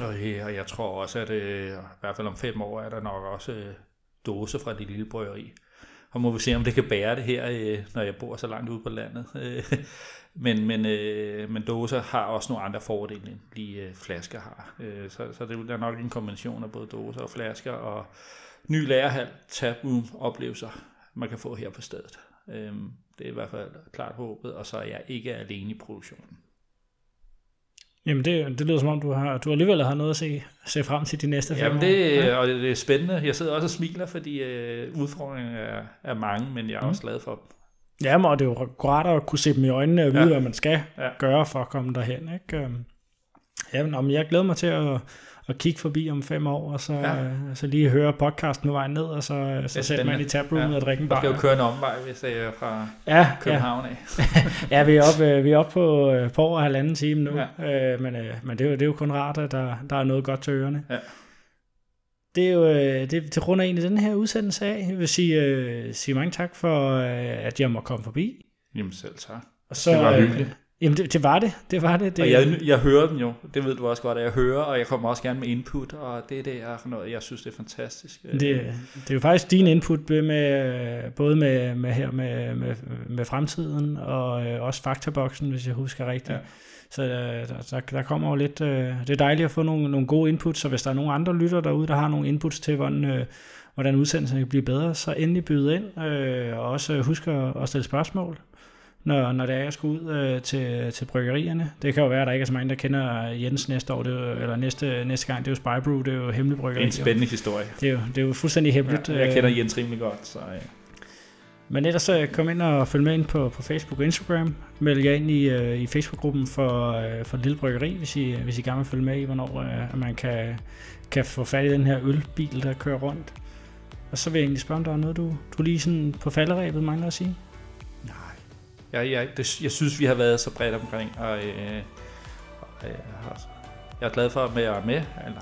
og, jeg tror også, at øh, i hvert fald om fem år er der nok også øh, dåse fra det lille bryggeri og må vi se, om det kan bære det her, øh, når jeg bor så langt ude på landet. Øh, men, men, øh, men dåser har også nogle andre fordele, end lige øh, flasker har. Øh, så, så det er nok en kombination af både dåser og flasker, og ny lærerhal, taproom oplevelser, man kan få her på stedet. Øh, det er i hvert fald klart håbet, og så er jeg ikke alene i produktionen. Jamen det, det lyder som om, du har, du alligevel har noget at se, se frem til de næste fem Jamen det, år. Ja. og det er spændende. Jeg sidder også og smiler, fordi øh, udfordringerne er, er mange, men jeg er mm. også glad for dem. Jamen, og det er jo godt at kunne se dem i øjnene og vide, ja. hvad man skal ja. gøre for at komme derhen. Ikke? Øhm, jamen, men jeg glæder mig til at, at kigge forbi om fem år, og så, ja. øh, så lige høre podcasten på vejen ned, og så, så sætte man i tabroomet ja. og drikke en bar. Man skal jo køre en omvej, hvis det er fra ja, København af. ja, vi er oppe, øh, vi er oppe på, øh, på over halvanden time nu, ja. øh, men, øh, men det, er jo, det er jo kun rart, at der, der er noget godt til ørerne. Ja. Det er jo øh, det, til grund af egentlig den her udsendelse af. Jeg vil sige, øh, sige mange tak for, øh, at jeg må komme forbi. Jamen selv tak. Og så, det var hyggeligt. Jamen, det, det var det. Det var det. det og jeg, jeg hører den jo. Det ved du også godt, at jeg hører, og jeg kommer også gerne med input, og det, det er noget, jeg synes, det er fantastisk. Det, det er jo faktisk din input med, både med, med her med, med, med fremtiden, og øh, også faktaboksen, hvis jeg husker rigtigt. Ja. Så øh, der, der, der kommer jo lidt... Øh, det er dejligt at få nogle, nogle gode inputs, så hvis der er nogle andre lytter derude, der har nogle inputs til, hvordan, øh, hvordan udsendelsen kan blive bedre, så endelig byde ind, øh, og også husk at, at stille spørgsmål når, når det er, jeg skal ud øh, til, til bryggerierne. Det kan jo være, at der ikke er så mange, der kender Jens næste år, det jo, eller næste, næste gang. Det er jo Spybrew, det er jo hemmelig bryggeri. Det er en spændende historie. Det er jo, det er jo fuldstændig hemmeligt. Ja, jeg kender Jens rimelig godt, så... Ja. Men ellers så kom ind og følg med ind på, på Facebook og Instagram. Meld jer ind i, uh, i Facebook-gruppen for, uh, for Lille Bryggeri, hvis I, hvis I gerne vil følge med i, hvornår uh, man kan, kan få fat i den her ølbil, der kører rundt. Og så vil jeg egentlig spørge, om der er noget, du, du lige sådan på falderæbet mangler at sige? Jeg, jeg, det, jeg synes, vi har været så bredt omkring, og øh, jeg, jeg er glad for at være med, eller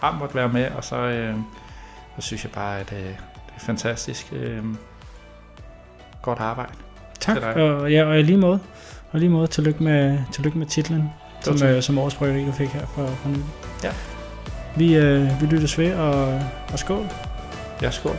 har måttet være med, og så, øh, så synes jeg bare, at øh, det er fantastisk. Øh, Godt arbejde. Tak, og, ja, og i lige måde. Og lige måde, tillykke med, tillykke med titlen, som, øh, som årets bryggeri, du fik her for, for nu. Ja. Vi, øh, vi lyttes ved, og, og skål. Ja, skål.